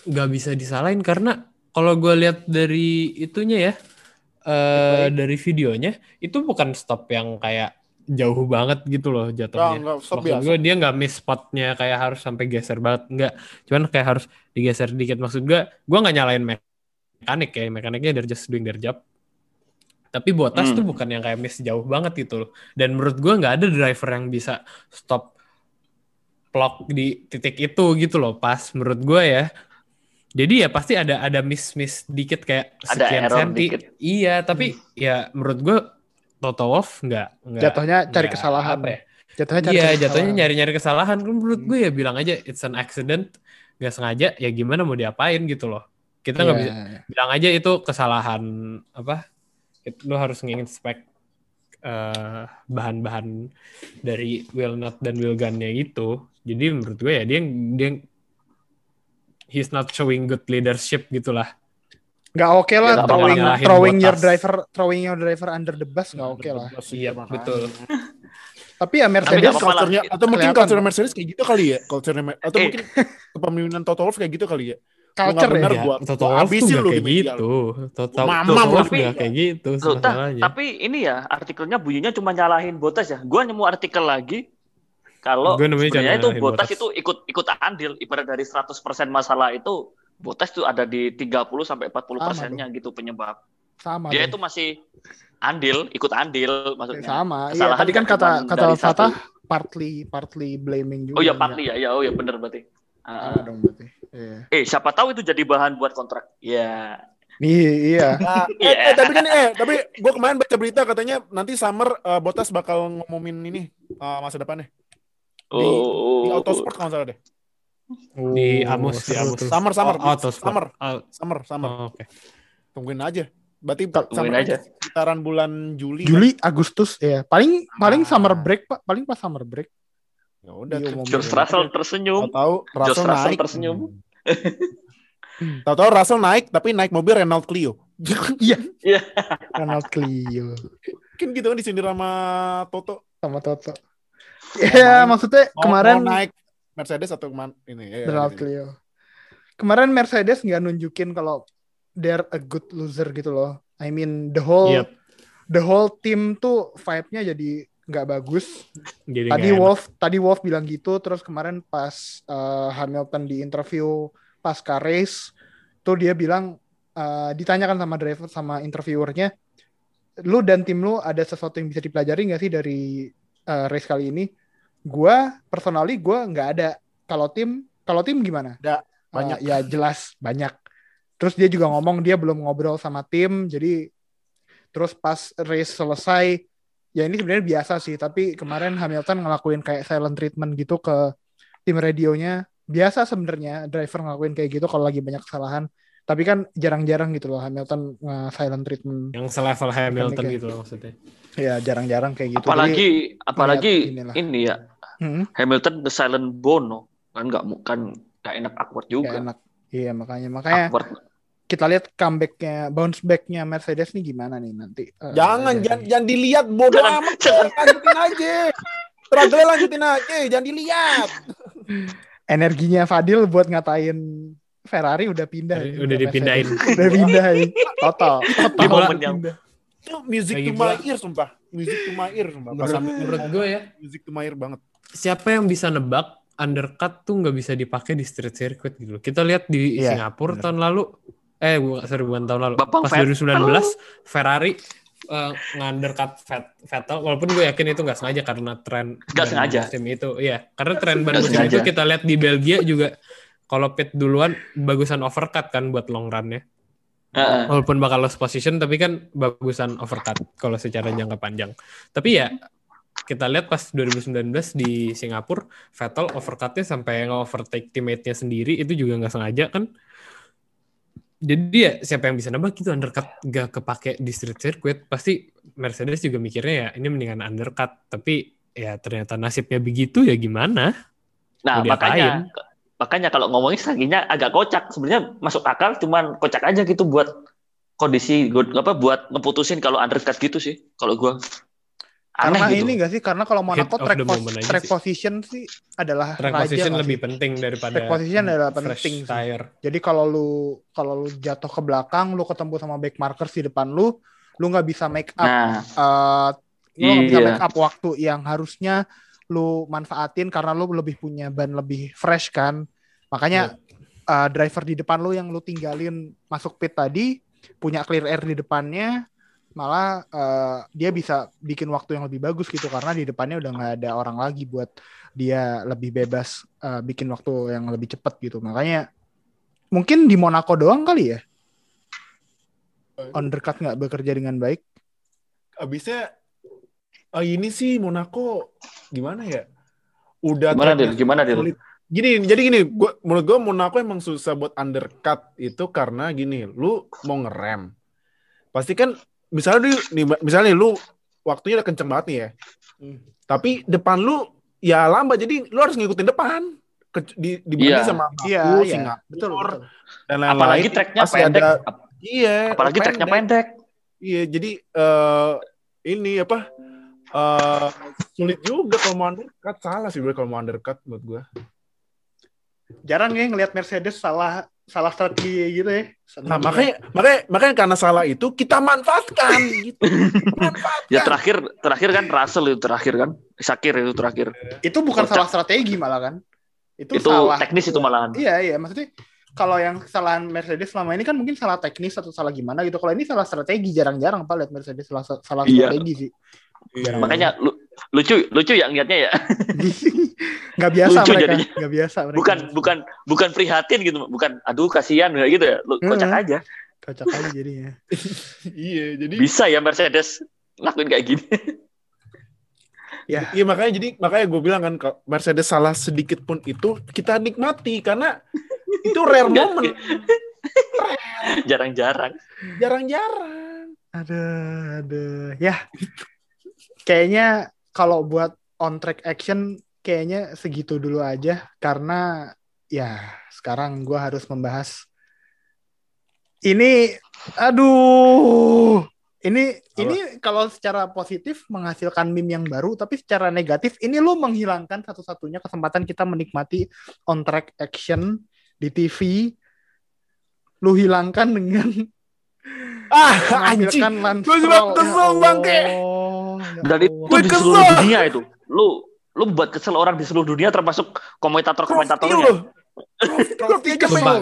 nggak bisa disalahin karena kalau gue lihat dari itunya ya, eh dari videonya itu bukan stop yang kayak jauh banget gitu loh Ya, jatuhnya. stop Maksud gue dia nggak miss spotnya kayak harus sampai geser banget nggak. Cuman kayak harus digeser dikit. Maksud gue, gue nggak nyalain mekanik ya. Mekaniknya dari just doing their job. Tapi Bottas Hmm. tuh bukan yang kayak miss jauh banget gitu loh. Dan menurut gue nggak ada driver yang bisa stop clock di titik itu gitu loh pas menurut gue ya. Jadi ya pasti ada ada miss miss dikit kayak Ada sekian senti. dikit. Iya tapi ya menurut gue Toto Wolff nggak nggak Jatuhnya cari nggak kesalahan. apa ya, Jatuhnya cari Iya, kesalahan. jatuhnya nyari-nyari kesalahan. Kan menurut gue ya bilang aja it's an accident, nggak sengaja. Ya gimana mau diapain gitu loh. Kita nggak Iya. bisa bilang aja itu kesalahan apa? Itu lo harus nginspek eh, bahan-bahan dari wheel nut dan wheel gunnya itu. Jadi menurut gue ya dia dia he's not showing good leadership gitulah. Nggak oke lah Ya, throwing throwing your driver throwing your driver under the bus nggak oke lah. Iya betul. Tapi ya Tapi Mercedes lah. Culture-nya atau mungkin culture. Mercedes kayak gitu kali ya culture atau Eh. mungkin kepemimpinan Toto Wolff kayak gitu kali ya culture benar, ya. Gua- Toto gua Wolff habisin tuh lu nggak di kayak gitu. Toto Toto. Wolff Tapi- nggak kayak gitu masalahnya. tapi ini ya artikelnya bunyinya cuma nyalahin Botas ya. Gua nemu artikel lagi kalau sebenarnya itu Botas Bottas. itu ikut ikut andil ibarat dari 100% masalah itu Botas tuh ada di 30 sampai 40 persennya gitu penyebab. Sama. Dia dong. itu masih andil, ikut andil maksudnya. sama. Iya, Kesalahan tadi kan kata kata Fatah satu. partly partly blaming juga. Oh iya Nggak- partly ya, ya oh ya bener berarti. Ah, Sama dong berarti. Iya. eh siapa tahu itu jadi bahan buat kontrak. Ya. Iya, iya. Nah, eh, Iya. eh, tapi kan eh tapi gue kemarin baca berita katanya nanti summer eh, Bottas bakal ngomongin ini eh, masa depannya di Oh. Autosport kalau salah deh. Di Oh, Amos, di Amos. Summer summer Oh, Autosport. summer Oh, summer summer. oh, oke. Tungguin aja. Berarti Tungguin summer aja. sekitaran bulan Juli. Juli, Agustus ya. Paling paling Ah. summer break, Pak. Paling pas summer break. Ya udah. Iya. George Russell tersenyum. Tahu Russell Russell naik. tersenyum. Tahu-tahu Russell naik tapi naik mobil Renault Clio. Iya. Iya. Ronald Clio Mungkin gitu kan disindir sama Toto. sama Toto. Ya, maksudnya Mau, kemarin mau naik Mercedes atau ke mana ini ya, Ronald gitu. Clio. Kemarin Mercedes nggak nunjukin kalau they're a good loser gitu loh. I mean the whole Yep. the whole team tuh vibe-nya jadi nggak bagus. Jadi Tadi enak. Wolf tadi Wolf bilang gitu terus kemarin pas uh, Hamilton di interview pasca race tuh dia bilang uh, ditanyakan sama driver sama interviewernya lu dan tim lu ada sesuatu yang bisa dipelajari nggak sih dari uh, race kali ini gua personally gua nggak ada kalau tim kalau tim gimana Ada, Uh, banyak. ya jelas banyak terus dia juga ngomong dia belum ngobrol sama tim jadi terus pas race selesai ya ini sebenarnya biasa sih tapi kemarin Hamilton ngelakuin kayak silent treatment gitu ke tim radionya biasa sebenarnya driver ngelakuin kayak gitu kalau lagi banyak kesalahan tapi kan jarang-jarang gitu loh Hamilton silent treatment yang selevel Hamilton ya. gitu loh maksudnya. ya jarang-jarang kayak gitu apalagi apalagi inilah. ini ya Jadi, hmm, Hamilton the silent bono kan nggak kan nggak enak awkward juga enak iya makanya makanya awkward kita lihat comebacknya bounce backnya Mercedes nih gimana nih nanti Eh, Jangan, dari- jangan, jangan dilihat bodoh Jangan, amat. jangan. Lanjutin aja. Struggle lanjutin aja, jangan dilihat. energinya Fadil buat ngatain Ferrari udah pindah Udah- udah dipindahin. udah pindah ini. total total Di momen yang-. Itu music Lagi to my ear, sumpah. Music to my ear, sumpah. Pas Menurut, menurut gue ya, music to my ear banget. Siapa yang bisa nebak undercut tuh nggak bisa dipakai di street circuit gitu. loh. Kita lihat di Iya, Singapura bener. tahun lalu, eh bukan sorry bukan tahun lalu, Bapak pas Vettel. 2019 Ferrari uh, nge-undercut Vet- Vettel, walaupun gue yakin itu nggak sengaja karena tren Nggak ban sengaja. musim itu, iya karena tren ban musim itu sengaja. kita lihat di Belgia juga kalau pit duluan bagusan overcut kan buat long run-nya. Heeh. Walaupun bakal lost position tapi kan bagusan overcut kalau secara jangka panjang. Tapi ya kita lihat pas 2019 di Singapura Vettel overcutnya sampai nge-overtake teammate-nya sendiri itu juga nggak sengaja kan. jadi ya siapa yang bisa nembak gitu undercut gak kepake di street circuit pasti Mercedes juga mikirnya ya ini mendingan undercut tapi ya ternyata nasibnya begitu ya gimana Nah, diapain? makanya makanya kalau ngomongin strateginya agak kocak. Sebenarnya masuk akal cuman kocak aja gitu buat kondisi apa buat ngeputusin kalau undercut gitu sih kalau gua. Aneh Karena gitu. ini gak sih? Karena kalau Monaco track, pos- track sih. position sih adalah track raja position lebih sih? penting daripada Track position adalah fresh penting sih. tire Jadi kalau lu kalau lu jatuh ke belakang, lu ketemu sama back markers di depan lu, lu nggak bisa make up Nah, eh, lu nggak bisa Iya. make up waktu yang harusnya lu manfaatin karena lu lebih punya ban lebih fresh kan. Makanya eh, driver di depan lu yang lu tinggalin masuk pit tadi punya clear air di depannya malah eh, dia bisa bikin waktu yang lebih bagus gitu karena di depannya udah nggak ada orang lagi buat dia lebih bebas eh, bikin waktu yang lebih cepat gitu. Makanya mungkin di Monaco doang kali ya undercut nggak bekerja dengan baik. Abisnya oh ini sih Monaco gimana ya? Udah gimana Dil? Gimana sulit. Gini, jadi gini, gua menurut gua Monaco emang susah buat undercut itu karena gini, lu mau ngerem. Pasti kan misalnya lu nih, misalnya nih, lu waktunya udah kenceng banget nih ya. Hmm. Tapi depan lu ya lambat jadi lu harus ngikutin depan. Ke, di dibanding Iya. sama Iya, Baku, iya. Singapura, Betul, betul. dan lain-lain. Apalagi Pasti pendek. ada- Ap- iya, Apalagi tracknya pendek. Iya, jadi eh ini apa? eh sulit juga kalau mau undercut salah sih gue kalau mau undercut menurut gue. Jarang ya ngelihat Mercedes salah salah strategi gitu ya. Nah makanya makanya makanya karena salah itu kita manfaatkan gitu. Manfaatkan. Ya terakhir terakhir kan Russell itu terakhir kan. Sakir itu terakhir. itu bukan Kocak. salah strategi malah kan. Itu, Itu salah. teknis itu malahan. Iya, iya, maksudnya kalau yang kesalahan Mercedes selama ini kan mungkin salah teknis atau salah gimana gitu. Kalau ini salah strategi jarang-jarang Pak lihat Mercedes salah salah Iya. strategi sih. Iya. Makanya lu- lucu lucu ya ngeliatnya ya. Nggak biasa Lucu mereka, jadinya. nggak biasa mereka. Bukan bukan bukan prihatin gitu, bukan aduh kasihan gitu ya. Lu kocak Hmm. aja. Kocak aja jadinya. iya, jadi Bisa ya Mercedes lakuin kayak gini. Ya, iya makanya jadi makanya gue bilang kan kalau Mercedes salah sedikit pun itu kita nikmati karena itu rare moment. Jarang-jarang. Jarang-jarang. ada ada ya. Kayaknya kalau buat on track action kayaknya segitu dulu aja karena ya sekarang gua harus membahas ini aduh ini ini kalau secara positif menghasilkan meme yang baru tapi secara negatif ini lo menghilangkan satu-satunya kesempatan kita menikmati on track action di TV lu hilangkan dengan Ah, anjing. juga Stroll. Ya kesel, bangke. Ya Dan itu di kesel. seluruh dunia itu. Lu lu buat kesel orang di seluruh dunia termasuk komentator-komentatornya. Crofty aja Sumpah. kesel.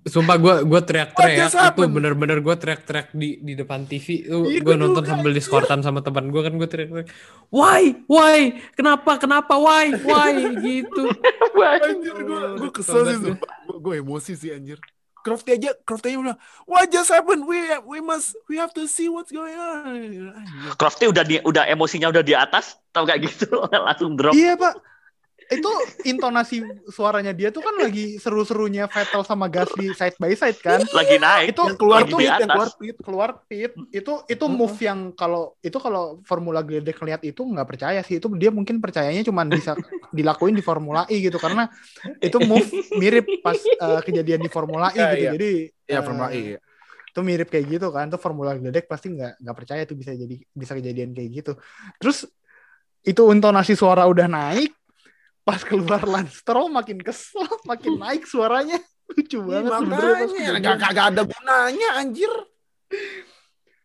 Sumpah gue gue teriak-teriak. Itu bener-bener gue teriak-teriak di di depan TV itu Iya, gue gua nonton sambil diskortan sama teman gue kan gue teriak-teriak. Why? Why? Kenapa? Kenapa? Why? Why? Gitu. Anjir, gue gue kesel sih gue emosi sih anjir. Crofty aja, Crofty aja bilang, what just happened? We we must we have to see what's going on. Crofty udah di, udah emosinya udah di atas, tau gak gitu langsung drop. Iya pak, itu intonasi suaranya dia tuh kan lagi seru-serunya Vettel sama Gasly side by side kan. Lagi naik. Itu Yang keluar lagi itu di pit, yang keluar pit. keluar pit itu itu move yang kalau itu kalau Formula Gledek lihat itu nggak percaya sih itu dia mungkin percayanya cuman bisa dilakuin di Formula E gitu karena itu move mirip pas eh, kejadian di Formula E Iya, gitu iya. jadi Ya, eh, Formula E. ya. itu mirip kayak gitu kan tuh Formula Gledek pasti nggak nggak percaya tuh bisa jadi bisa kejadian kayak gitu terus itu intonasi suara udah naik pas keluar Lance Stroll makin kesel makin naik suaranya. Lucu banget makanya gak, gak, gak ada gunanya anjir.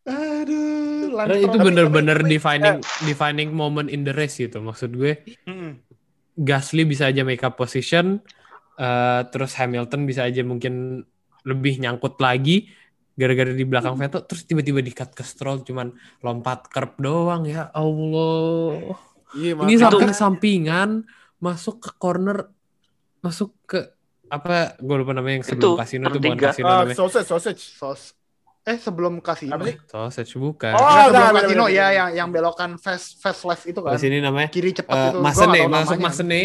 aduh Karena itu bener-bener defining defining moment in the race gitu maksud gue. Mm. Gasly bisa aja make up position eh, terus Hamilton bisa aja mungkin lebih nyangkut lagi gara-gara di belakang Vettel terus tiba-tiba di-cut ke Stroll cuman lompat curb doang ya Allah. Iya, ini makanya- samping-sampingan masuk ke corner masuk ke apa gue lupa namanya yang sebelum Itu, kasino itu bukan kasino Ah, namanya sausage, sausage. sos eh sebelum kasino Apa sih? sausage bukan Oh, Enggak, sebelum kasino ya yang yang belokan fast fast left itu kan di sini namanya kiri cepat Eh, itu Masene masuk namanya. Masene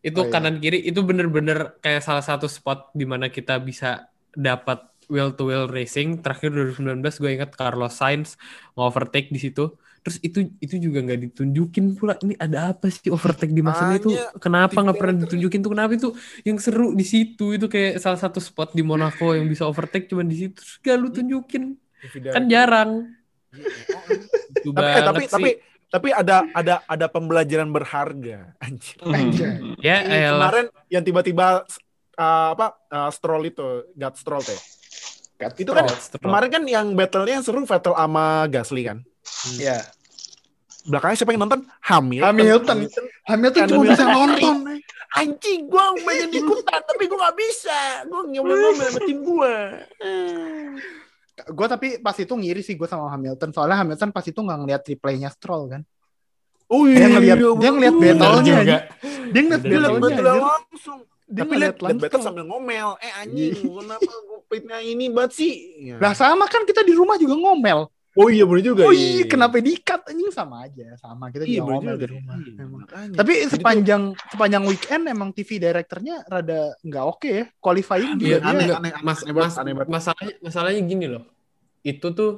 itu Oh, iya. kanan kiri itu bener-bener kayak salah satu spot di mana kita bisa dapat wheel to wheel racing terakhir 2019 gue ingat Carlos Sainz overtake di situ. Terus itu itu juga nggak ditunjukin pula. Ini ada apa sih overtake di masanya itu? Kenapa nggak pernah itu- ditunjukin tuh? Kenapa itu yang seru di situ itu kayak salah satu spot di Monaco yang bisa overtake cuma di situ. Terus gak lu tunjukin. Kan jarang. Tapi, eh, tapi tapi sih. tapi ada ada ada pembelajaran berharga anjir. Hmm. ya Ini elah. kemarin yang tiba-tiba uh, apa uh, stroll itu God stroll teh itu kan Stroll. kemarin kan yang battle-nya seru Vettel sama Gasly kan Ya. Belakangnya siapa yang nonton Hamilton Hamilton. Hamilton cuma Hamilton. bisa nonton. anjing gue pengen ikutan tapi gue gak bisa gue ngomel-ngomel sama tim gue Gue tapi pas itu ngiri sih gue sama Hamilton. Soalnya Hamilton pas itu nggak ngeliat replaynya Stroll kan. oh Dia ngeliat iya, dia ngeliat battle-nya. Dia ngeliat battle-nya. langsung Dia tapi langsung. battle sambil ngomel eh anjing kenapa gue pitnya ini banget sih Ya. Lah sama kan kita di rumah juga ngomel. Oh iya bener juga Oh iya, kenapa di-cut anjing sama aja, sama kita iya juga ngomel juga di rumah. Iya, Emang. makanya. Tapi Jadi tuh- sepanjang sepanjang weekend emang TV directornya rada nggak oke ya. Qualifying juga Iya, dia aneh, aneh, Mas, aneh mas- aneh banget. masalahnya masalahnya gini loh. Itu tuh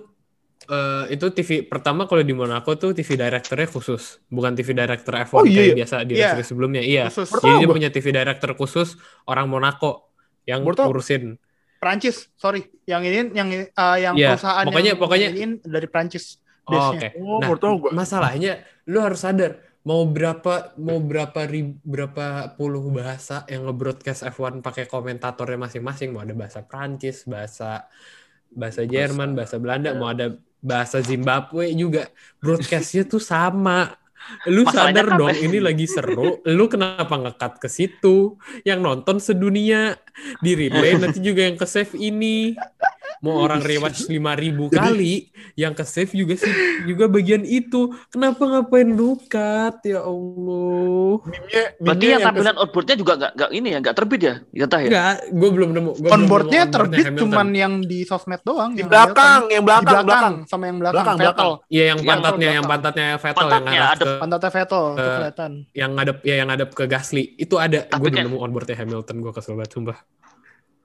eh, itu TV pertama kalau di Monaco tuh TV directornya khusus, bukan TV director F1 Oh, iya, kayak iya. biasa di Iya. race sebelumnya. Iya. khusus Jadi dia punya TV director khusus orang Monaco yang Baru tahu. ngurusin. Prancis, sorry. Yang ini yang uh, yang Iya, perusahaan pokoknya- yang pokoknya- iniin dari Prancis. Oh. Oke. Oh, Nah, masalahnya lu harus sadar mau berapa mau berapa rib, berapa puluh bahasa yang nge-broadcast F1 pakai komentatornya masing-masing mau ada bahasa Prancis, bahasa bahasa Jerman, bahasa Belanda, mau ada bahasa Zimbabwe juga broadcastnya tuh sama. Lu Masalahnya sadar kan- dong ini lagi seru, lu kenapa ngekat ke situ? Yang nonton sedunia di replay nanti juga yang ke save ini. Mau orang rewatch 5000 kali, yang ke save juga sih juga bagian itu. Kenapa ngapain lu cut? Ya Allah. Meme-nya, Berarti meme-nya yang yang tampilan outboardnya juga nggak nggak ini ya nggak terbit ya? Kata ya. Enggak, gue belum nemu. Gua belum Onboardnya nemu terbit Hamilton. cuman yang di sosmed doang. di yang belakang, Hamilton. yang belakang, belakang, belakang. sama yang belakang, Belakang, Vettel. Iya, yang Yang pantatnya, yang belakang. pantatnya Vettel yang ngadep ada ke, Pantatnya Vettel kelihatan. yang ngadep ya yang ngadep ke Gasly. Itu ada. Gue belum nemu onboardnya Hamilton. Gue kesel banget sumpah.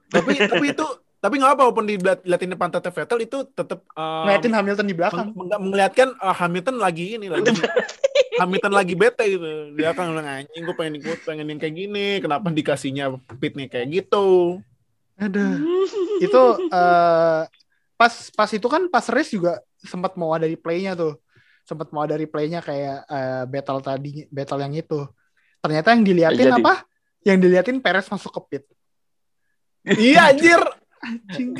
tapi tapi itu tapi nggak apa walaupun diliatin pantatnya Vettel itu tetap uh, Ngeliatin Hamilton di belakang. meng- melihatkan uh, Hamilton lagi ini lagi Hamilton lagi bete gitu dia kan bilang anjing gue pengen ikut pengen yang kayak gini kenapa dikasihnya pitnya kayak gitu Aduh. itu eh, pas pas itu kan pas race juga sempat mau ada replaynya tuh. Sempat mau ada replaynya kayak eh, battle tadi battle yang itu. Ternyata yang diliatin Jadi. apa? Yang diliatin Perez masuk ke pit. iya anjir Anjing.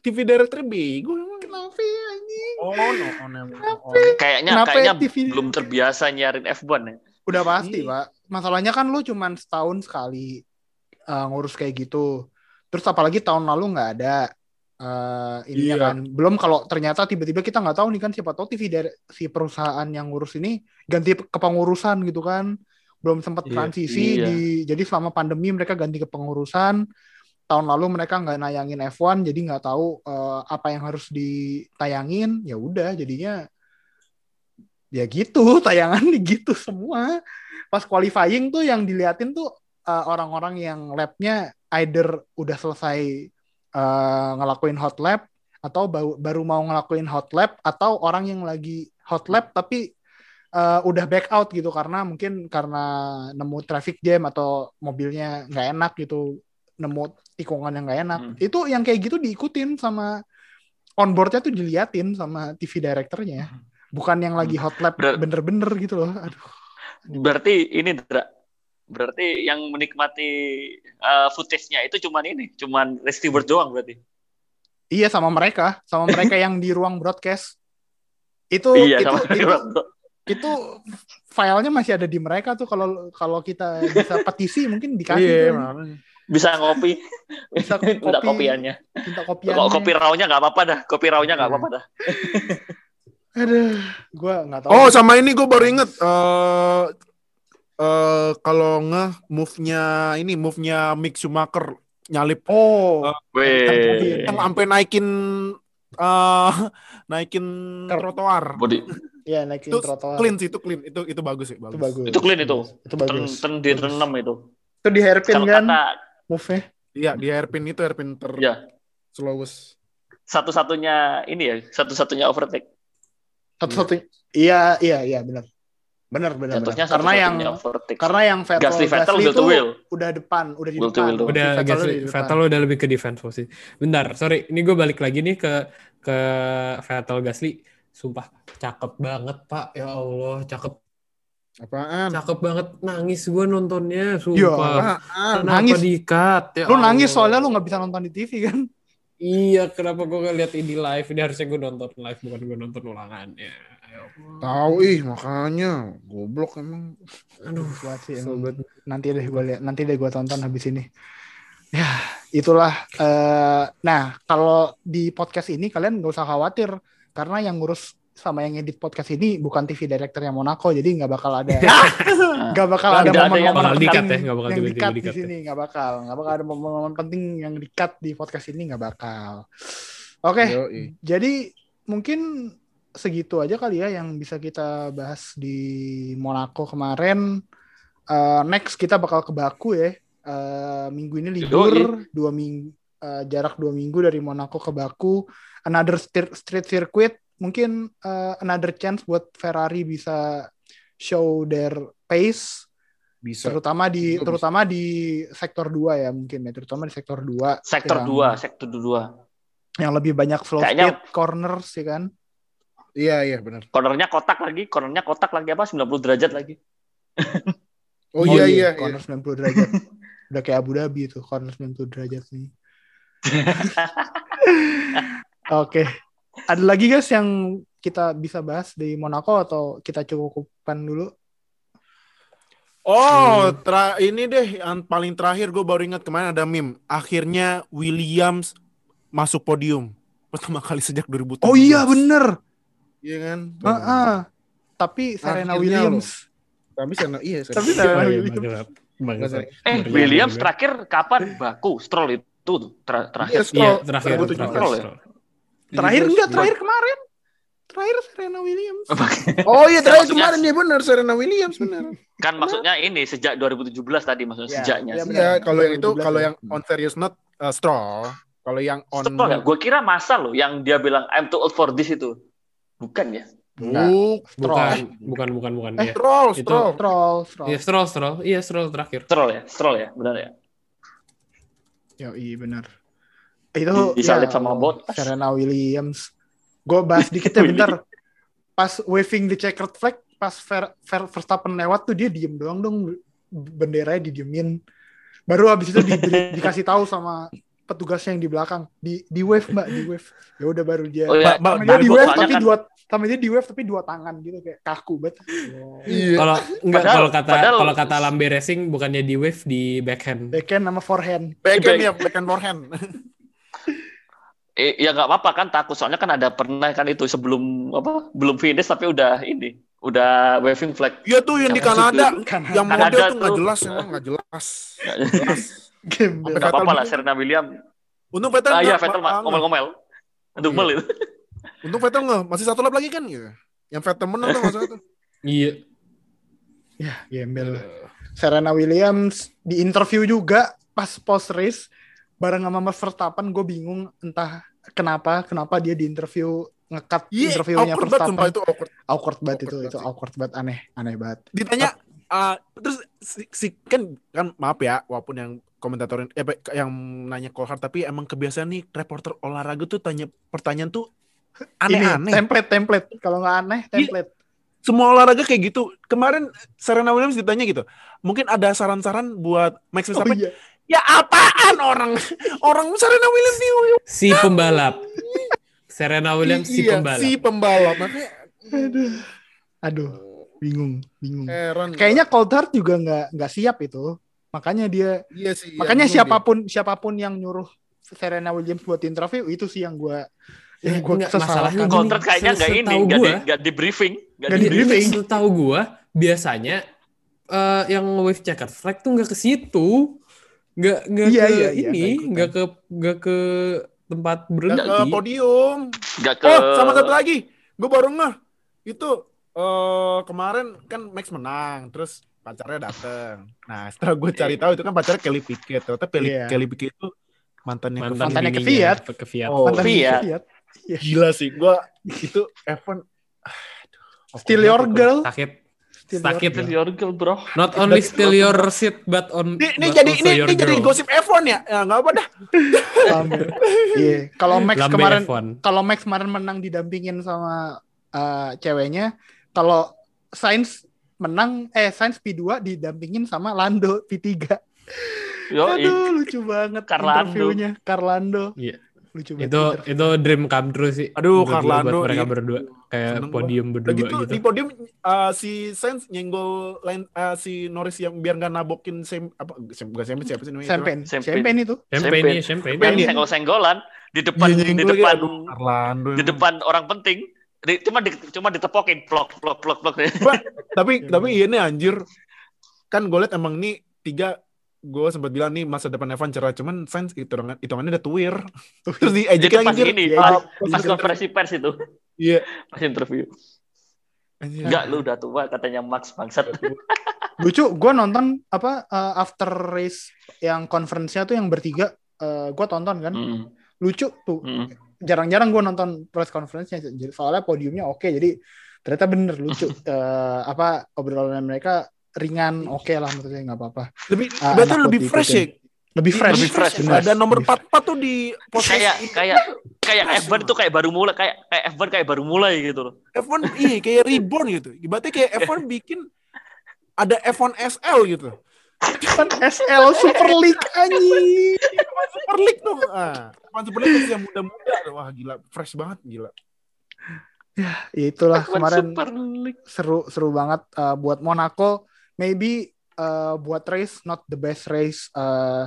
TV director bego emang. Kenapa ya, anjing? oh no oh, no, oh. Kayaknya Kenapa kayaknya TV belum terbiasa nyiarin F1 ya. Udah pasti, Iya. Pak. Masalahnya kan lu cuman setahun sekali eh, ngurus kayak gitu. Terus apalagi tahun lalu nggak ada eh ini Iya. kan. Belum kalau ternyata tiba-tiba kita nggak tahu nih kan siapa tahu TV dari si perusahaan yang ngurus ini ganti kepengurusan gitu kan. Belum sempat Iya. transisi Iya. di jadi selama pandemi mereka ganti kepengurusan. Tahun lalu mereka nggak nayangin F1 jadi nggak tahu eh, apa yang harus ditayangin. Ya udah jadinya ya gitu tayangan gitu semua pas qualifying tuh yang diliatin tuh uh, orang-orang yang labnya either udah selesai uh, ngelakuin hot lap atau baru, baru mau ngelakuin hot lap atau orang yang lagi hot lap tapi uh, udah back out gitu karena mungkin karena nemu traffic jam atau mobilnya nggak enak gitu nemu tikungan yang nggak enak Hmm. itu yang kayak gitu diikutin sama onboardnya tuh diliatin sama TV directornya bukan yang lagi hot lap Ber- bener-bener gitu loh aduh Berarti ini Dra. Berarti yang menikmati uh, footage-nya itu cuman ini, cuman receiver doang berarti. Iya sama mereka, sama mereka yang di ruang broadcast. Itu iya, itu, sama itu, itu filenya masih ada di mereka tuh kalau kalau kita bisa petisi mungkin dikasih iya tuh. Bisa ngopi. Bisa Minta kopi. kopiannya. minta kopiannya. Kok kopi rawnya nggak apa-apa dah. Kopi rawnya nggak Iya. apa-apa dah. Aduh, gua nggak tahu. oh sama ini gue baru inget eh eh kalau nge move-nya ini move-nya Mick Schumacher nyalip Oh, Weh. yang sampai naikin eh naikin Ker- trotoar Body. ya naikin itu trotoar. clean sih itu clean itu itu bagus sih bagus. Itu bagus. Itu clean itu. Itu bagus. ten di ten enam itu. Itu di hairpin kan kata move-nya. Iya di hairpin itu hairpin ter ya slowest. Satu-satunya ini ya, satu-satunya overtake. Satu-satunya. Iya, iya, iya, benar. Benar, benar. Jatuhnya benar. Karena yang overtake. karena yang Vettel, Gasly Vettel Gasly itu will. udah depan, udah di Will depan. will doang. Udah Vettel Gasly, depan. Vettel udah lebih ke defense posisi. Bentar, sorry, ini gue balik lagi nih ke ke Vettel Gasly. Sumpah cakep banget pak, ya Allah cakep Apaan? cakep banget nangis gue nontonnya, sumpah. Kenapa nangis. di-cut? Ya Lu nangis Allah. soalnya lu nggak bisa nonton di TV kan? Iya, kenapa gue ngeliat ini live? Ini harusnya gue nonton live, bukan gue nonton ulangannya. Ya Allah. Tahu ih makanya goblok emang. Aduh, sih, emang. nanti deh gue lihat nanti deh gue tonton habis ini ya itulah eh nah kalau di podcast ini kalian nggak usah khawatir karena yang ngurus sama yang edit podcast ini bukan TV director yang Monaco jadi nggak bakal ada nggak bakal ada momen-momen bakal penting di-cut ya, nggak bakal yang di-cut di ya. sini nggak bakal nggak bakal ada momen-momen penting yang di-cut di podcast ini nggak bakal oke Yoi. jadi mungkin segitu aja kali ya yang bisa kita bahas di Monaco kemarin. Eh, next kita bakal ke Baku ya. Eh, minggu ini libur dua minggu jarak dua minggu dari Monaco ke Baku. Another street circuit mungkin eh, another chance buat Ferrari bisa show their pace Bisa. terutama di bisa. terutama di sektor 2 ya mungkin ya terutama di sektor 2 Sektor yang, 2, sektor 2. yang lebih banyak slow Kayaknya- speed corners ya kan Iya iya benar. Cornernya kotak lagi, cornernya kotak lagi apa 90 derajat lagi. Oh, iya iya. iya. corner 90 derajat. Udah kayak Abu Dhabi itu corner 90 derajat nih. Oke. Ada lagi guys yang kita bisa bahas di Monaco atau kita cukupkan dulu? Oh, tra ini deh yang paling terakhir gue baru ingat kemarin ada meme. Akhirnya Williams masuk podium pertama kali sejak 2017. Oh iya bener. Iya kan? Heeh. Tapi Serena Akhirnya Williams. Tapi sana iya. Serena. Tapi Serena Williams. Nggak Eh, Williams terakhir kapan? Baku, Stroll itu tuh ter- terakhir. Iya, Stroll. Iya, terakhir, 2017. terakhir. Stroll? Stroll. Terakhir 17. enggak, terakhir kemarin. Terakhir Serena Williams. Oh iya terakhir Maksudnya- kemarin ya benar Serena Williams benar. kan maksudnya ini sejak 2017 tadi maksudnya Ya, sejaknya. ya, benar. Iya, kalau yang itu 2017 kalau ya. yang on serious note uh, Stroll. Kalau yang on ya? Gue kira masa loh yang dia bilang I'm too old for this itu. Bukan ya? Buk, Bukan, bukan, bukan, bukan. Eh, Iya. Stroll, Itu- Stroll. Stroll, Stroll. Iya, Stroll, Stroll. Iya, Stroll terakhir. Stroll ya? Stroll ya? Benar ya? Yo, iya benar. Itu Di- disalip ya sama Bottas. Serena Williams. Gue bahas dikit ya bentar. Pas waving the checkered flag, pas Ver, Ver, Verstappen lewat tuh dia diem doang dong. Benderanya didiemin. Baru habis itu di, di- dikasih tahu sama petugasnya yang di belakang. Di di wave mbak, di wave. Ya udah baru dia. Oh ya, Ba- sama dia di wave tapi kan- dua sama dia di wave tapi dua tangan gitu kayak kaku banget. Iya. Kalau enggak Padahal- kalau kata padahal- kalau kata Lambe Racing bukannya di wave di backhand. Backhand sama forehand. Backhand ya, backhand forehand. Eh, ya nggak apa-apa kan takut soalnya kan ada pernah kan itu sebelum apa belum finish tapi udah ini udah waving flag Iya tuh yang di Yang Kanada, Kan yang Kanada model tuh nggak jelas emang nggak jelas. Jelas. gembel. nggak apa-apa lah Serena Williams Untung Vettel ah iya nggak- Vettel ngomel-ngomel ngomel itu Untung Vettel nggak, masih satu lap lagi kan gitu. Yang Vettel menang tuh masalah tuh. Iya. Ya, gembel. Serena Williams di interview juga pas post race bareng sama Mas Verstappen gue bingung entah kenapa kenapa dia di interview ngekat Iya, interviewnya Verstappen itu awkward. awkward banget itu Awkward itu awkward banget aneh aneh banget Ditanya ah, terus si, si- kan kan maaf ya walaupun yang komentator eh, yang nanya Coulthard tapi emang kebiasaan nih reporter olahraga tuh tanya pertanyaan tuh aneh-aneh. template template kalau nggak aneh Iya. template Semua olahraga kayak gitu. Kemarin Serena Williams ditanya gitu. Mungkin ada saran-saran buat Max oh Verstappen. iya Ya apaan orang orang Serena Williams nih Si pembalap. Serena Williams si Iya, pembalap. Si pembalap. Makanya aduh aduh bingung bingung heran. kayaknya Coulthard juga nggak nggak siap itu makanya dia iya sih. iya, makanya bingung siapa pun siapa pun yang nyuruh Serena Williams buat interview itu sih yang gue yang Ya, gue enggak, sesalkan. masalahnya kontrak kayaknya nggak ini nggak di, di briefing nggak di di briefing. Setahu gua biasanya eh, yang wave checkered flag tuh nggak ke situ, nggak nggak Iya, ke iya, iya, ini, nggak ikutan. nggak ke nggak ke tempat berhenti. Nggak ke podium. nggak ke Oh, sama satu lagi. Gue baru ngeh. Itu eh kemarin kan Max menang, terus pacarnya dateng. Nah, setelah gue cari tahu itu kan pacarnya Kelly Pickett. Ternyata Kelly, Iya. Kelly Pickett itu mantannya Mantan Mantannya ke Fiat. Ke Fiat. Oh, Mantan Fiat. Fiat. gila sih. Gua itu F1 Still your girl. Sakit. Still Sakit. your Still your girl, bro. Not only still your seat, but on. Ini, ini but jadi ini, your ini jadi gosip F1 ya? Ya nggak apa dah. Ya? Iya. Kalau Max Lambe kemarin F1. kalau Max kemarin menang didampingin sama eh, ceweknya, kalau Sainz menang eh Sainz P2 didampingin sama Lando P3. Yo, Aduh, lucu banget Carlando. interviewnya Carlando. Iya. Lucu banget. Itu interview. itu dream come true sih. Aduh, Menurut gua Carlando, buat mereka iya. berdua kayak Seneng podium Udah berdua gitu, gitu. di podium uh, si Sainz nyenggol lain uh, si Norris yang biar nggak nabokin sem apa sem, bukan sem siapa sih namanya? Champagne. Champagne itu. Champagne. ya, Iya. senggol-senggolan di depan Iya, di depan gitu. Aduh, Carlando. di depan orang penting. Di, cuma di, cuma ditepokin plok plok plok plok. tapi tapi ini anjir kan gue liat emang nih tiga gue sempat bilang nih masa depan Evan cerah cuman fans hitungan hitungannya udah tuir terus di ejek pas anjir ini, Iya, pas, pas konferensi pers itu, iya pas interview. Anjir. Enggak, lu udah tua katanya Max bangsat. Lucu, gue nonton apa eh, after race yang conference-nya tuh yang bertiga, eh gue tonton kan. Mm, Lucu tuh. mm. Jarang-jarang gue nonton press conference-nya. Jadi soalnya podiumnya oke, jadi ternyata bener lucu. Eh, apa obrolan mereka ringan, oke lah menurut saya nggak apa-apa. lebih berarti anak lebih fresh ya. Lebih fresh. Lebih fresh, bener. ada nomor Lebih 44 tuh di posisi Kayak kayak kayak F1 itu kayak baru mulai kayak kayak F1 kayak baru mulai gitu loh. F1 iya kayak reborn gitu ibaratnya kayak F1 bikin ada F1 SL gitu Kan SL Super League anjing. F1 Super League tuh ah F1 Super League yang muda-muda wah gila fresh banget gila Ya itulah F1 kemarin Super League. seru seru banget uh, buat Monaco maybe uh, buat race not the best race uh,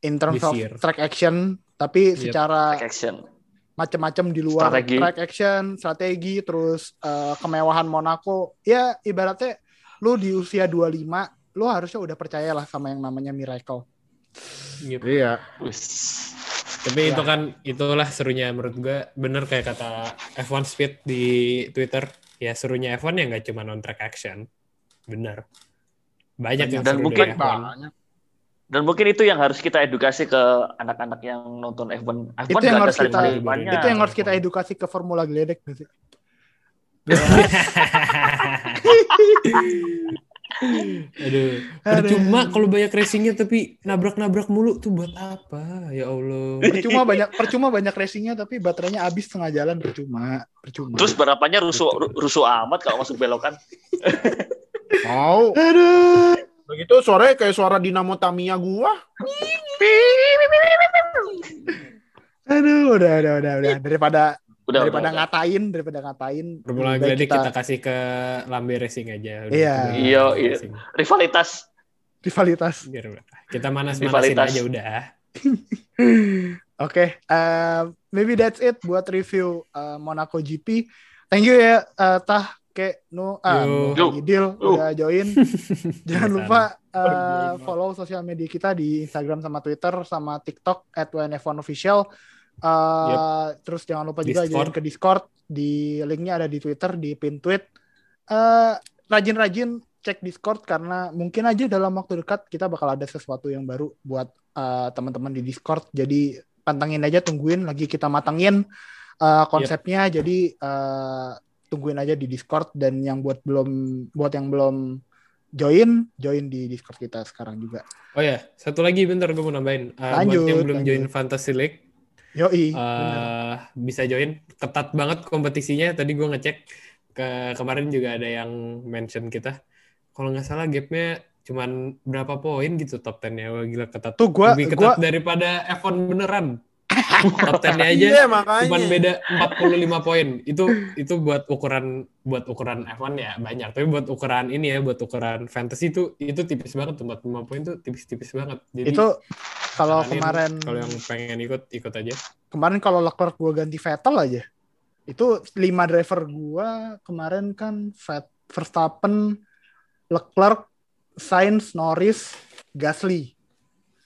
in terms This of year. track action tapi Yep. secara Action. macam-macam di luar Strategi. track action strategi terus uh, kemewahan Monaco ya ibaratnya lu di usia 25 lu harusnya udah percaya lah sama yang namanya miracle Gitu. iya. Tapi Ya. itu kan itulah serunya menurut gue bener kayak kata F1 Speed di Twitter ya serunya F1 ya nggak cuma on track action bener banyak yang Dan mungkin- F1 Dan mungkin itu yang harus kita edukasi ke anak-anak yang nonton F1. F1 Itu yang harus kita- itu yang harus kita edukasi ke Formula Geledek sih? Aduh, percuma kalau banyak racingnya tapi nabrak-nabrak mulu tuh buat apa? Ya Allah. percuma banyak percuma banyak racingnya tapi baterainya habis tengah jalan percuma percuma Terus balapannya rusuh rusuh amat kalau masuk belokan. mau aduh begitu suaranya kayak suara Dinamo Tamiya gua aduh udah udah udah udah daripada Udah, daripada udah, udah. ngatain daripada ngatain Formula baik Geledek kita... kasih ke Lambe Racing aja. Udah, Iya. kita Iya, iya. Rivalitas. rivalitas Biar kita manas-manasin aja udah. oke eh, maybe that's it buat review eh, Monaco GP thank you ya eh, tah ke no ah deal Yo. udah join. Jangan Sama-sama. lupa eh, follow sosial media kita di Instagram sama Twitter sama TikTok at WNF1official Eh, terus jangan lupa juga Discord. join ke Discord. Di linknya ada di Twitter di pin tweet. Eh, rajin-rajin cek Discord karena mungkin aja dalam waktu dekat kita bakal ada sesuatu yang baru buat eh, teman-teman di Discord. Jadi pantengin aja tungguin lagi kita matangin eh, konsepnya. Jadi eh, tungguin aja di Discord dan yang buat belum buat yang belum join join di Discord kita sekarang juga Oh ya, satu lagi bentar gue mau nambahin. Uh, Lanjut, buat yang belum lanjut. join Fantasy League, yoi bener. eh bisa join. Ketat banget kompetisinya. Tadi gue ngecek ke kemarin juga ada yang mention kita. Kalau nggak salah gapnya cuman berapa poin gitu top 10-nya. Wah gila ketat. tuh gua Lebih gua ketat daripada F1 beneran. Top 10-nya aja iya makanya cuman beda 45 poin. Itu itu buat ukuran buat ukuran F1 ya banyak. Tapi buat ukuran ini ya, buat ukuran fantasy itu itu tipis banget tuh 45 poin tuh tipis-tipis banget. Jadi itu kalau kemarin kalau yang pengen ikut ikut aja. kemarin kalau Leclerc gue ganti Vettel aja itu lima driver gue kemarin kan Verstappen Leclerc Sainz Norris Gasly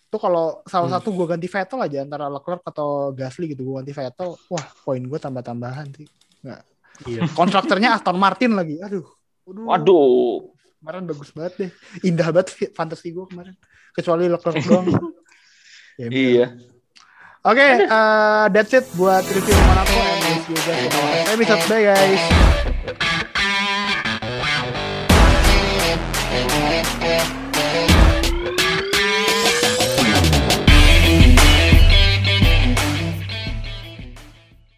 itu kalau salah Hmm. satu gue ganti Vettel aja antara Leclerc atau Gasly gitu gue ganti Vettel wah poin gue tambah tambahan sih Iya. kontraktornya Aston Martin lagi aduh Waduh. Waduh. kemarin bagus banget deh indah banget fantasi gue kemarin kecuali Leclerc doang ya, Iya. Oke, eh, that's it buat review Monaco and see you guys in our episode. Bye guys.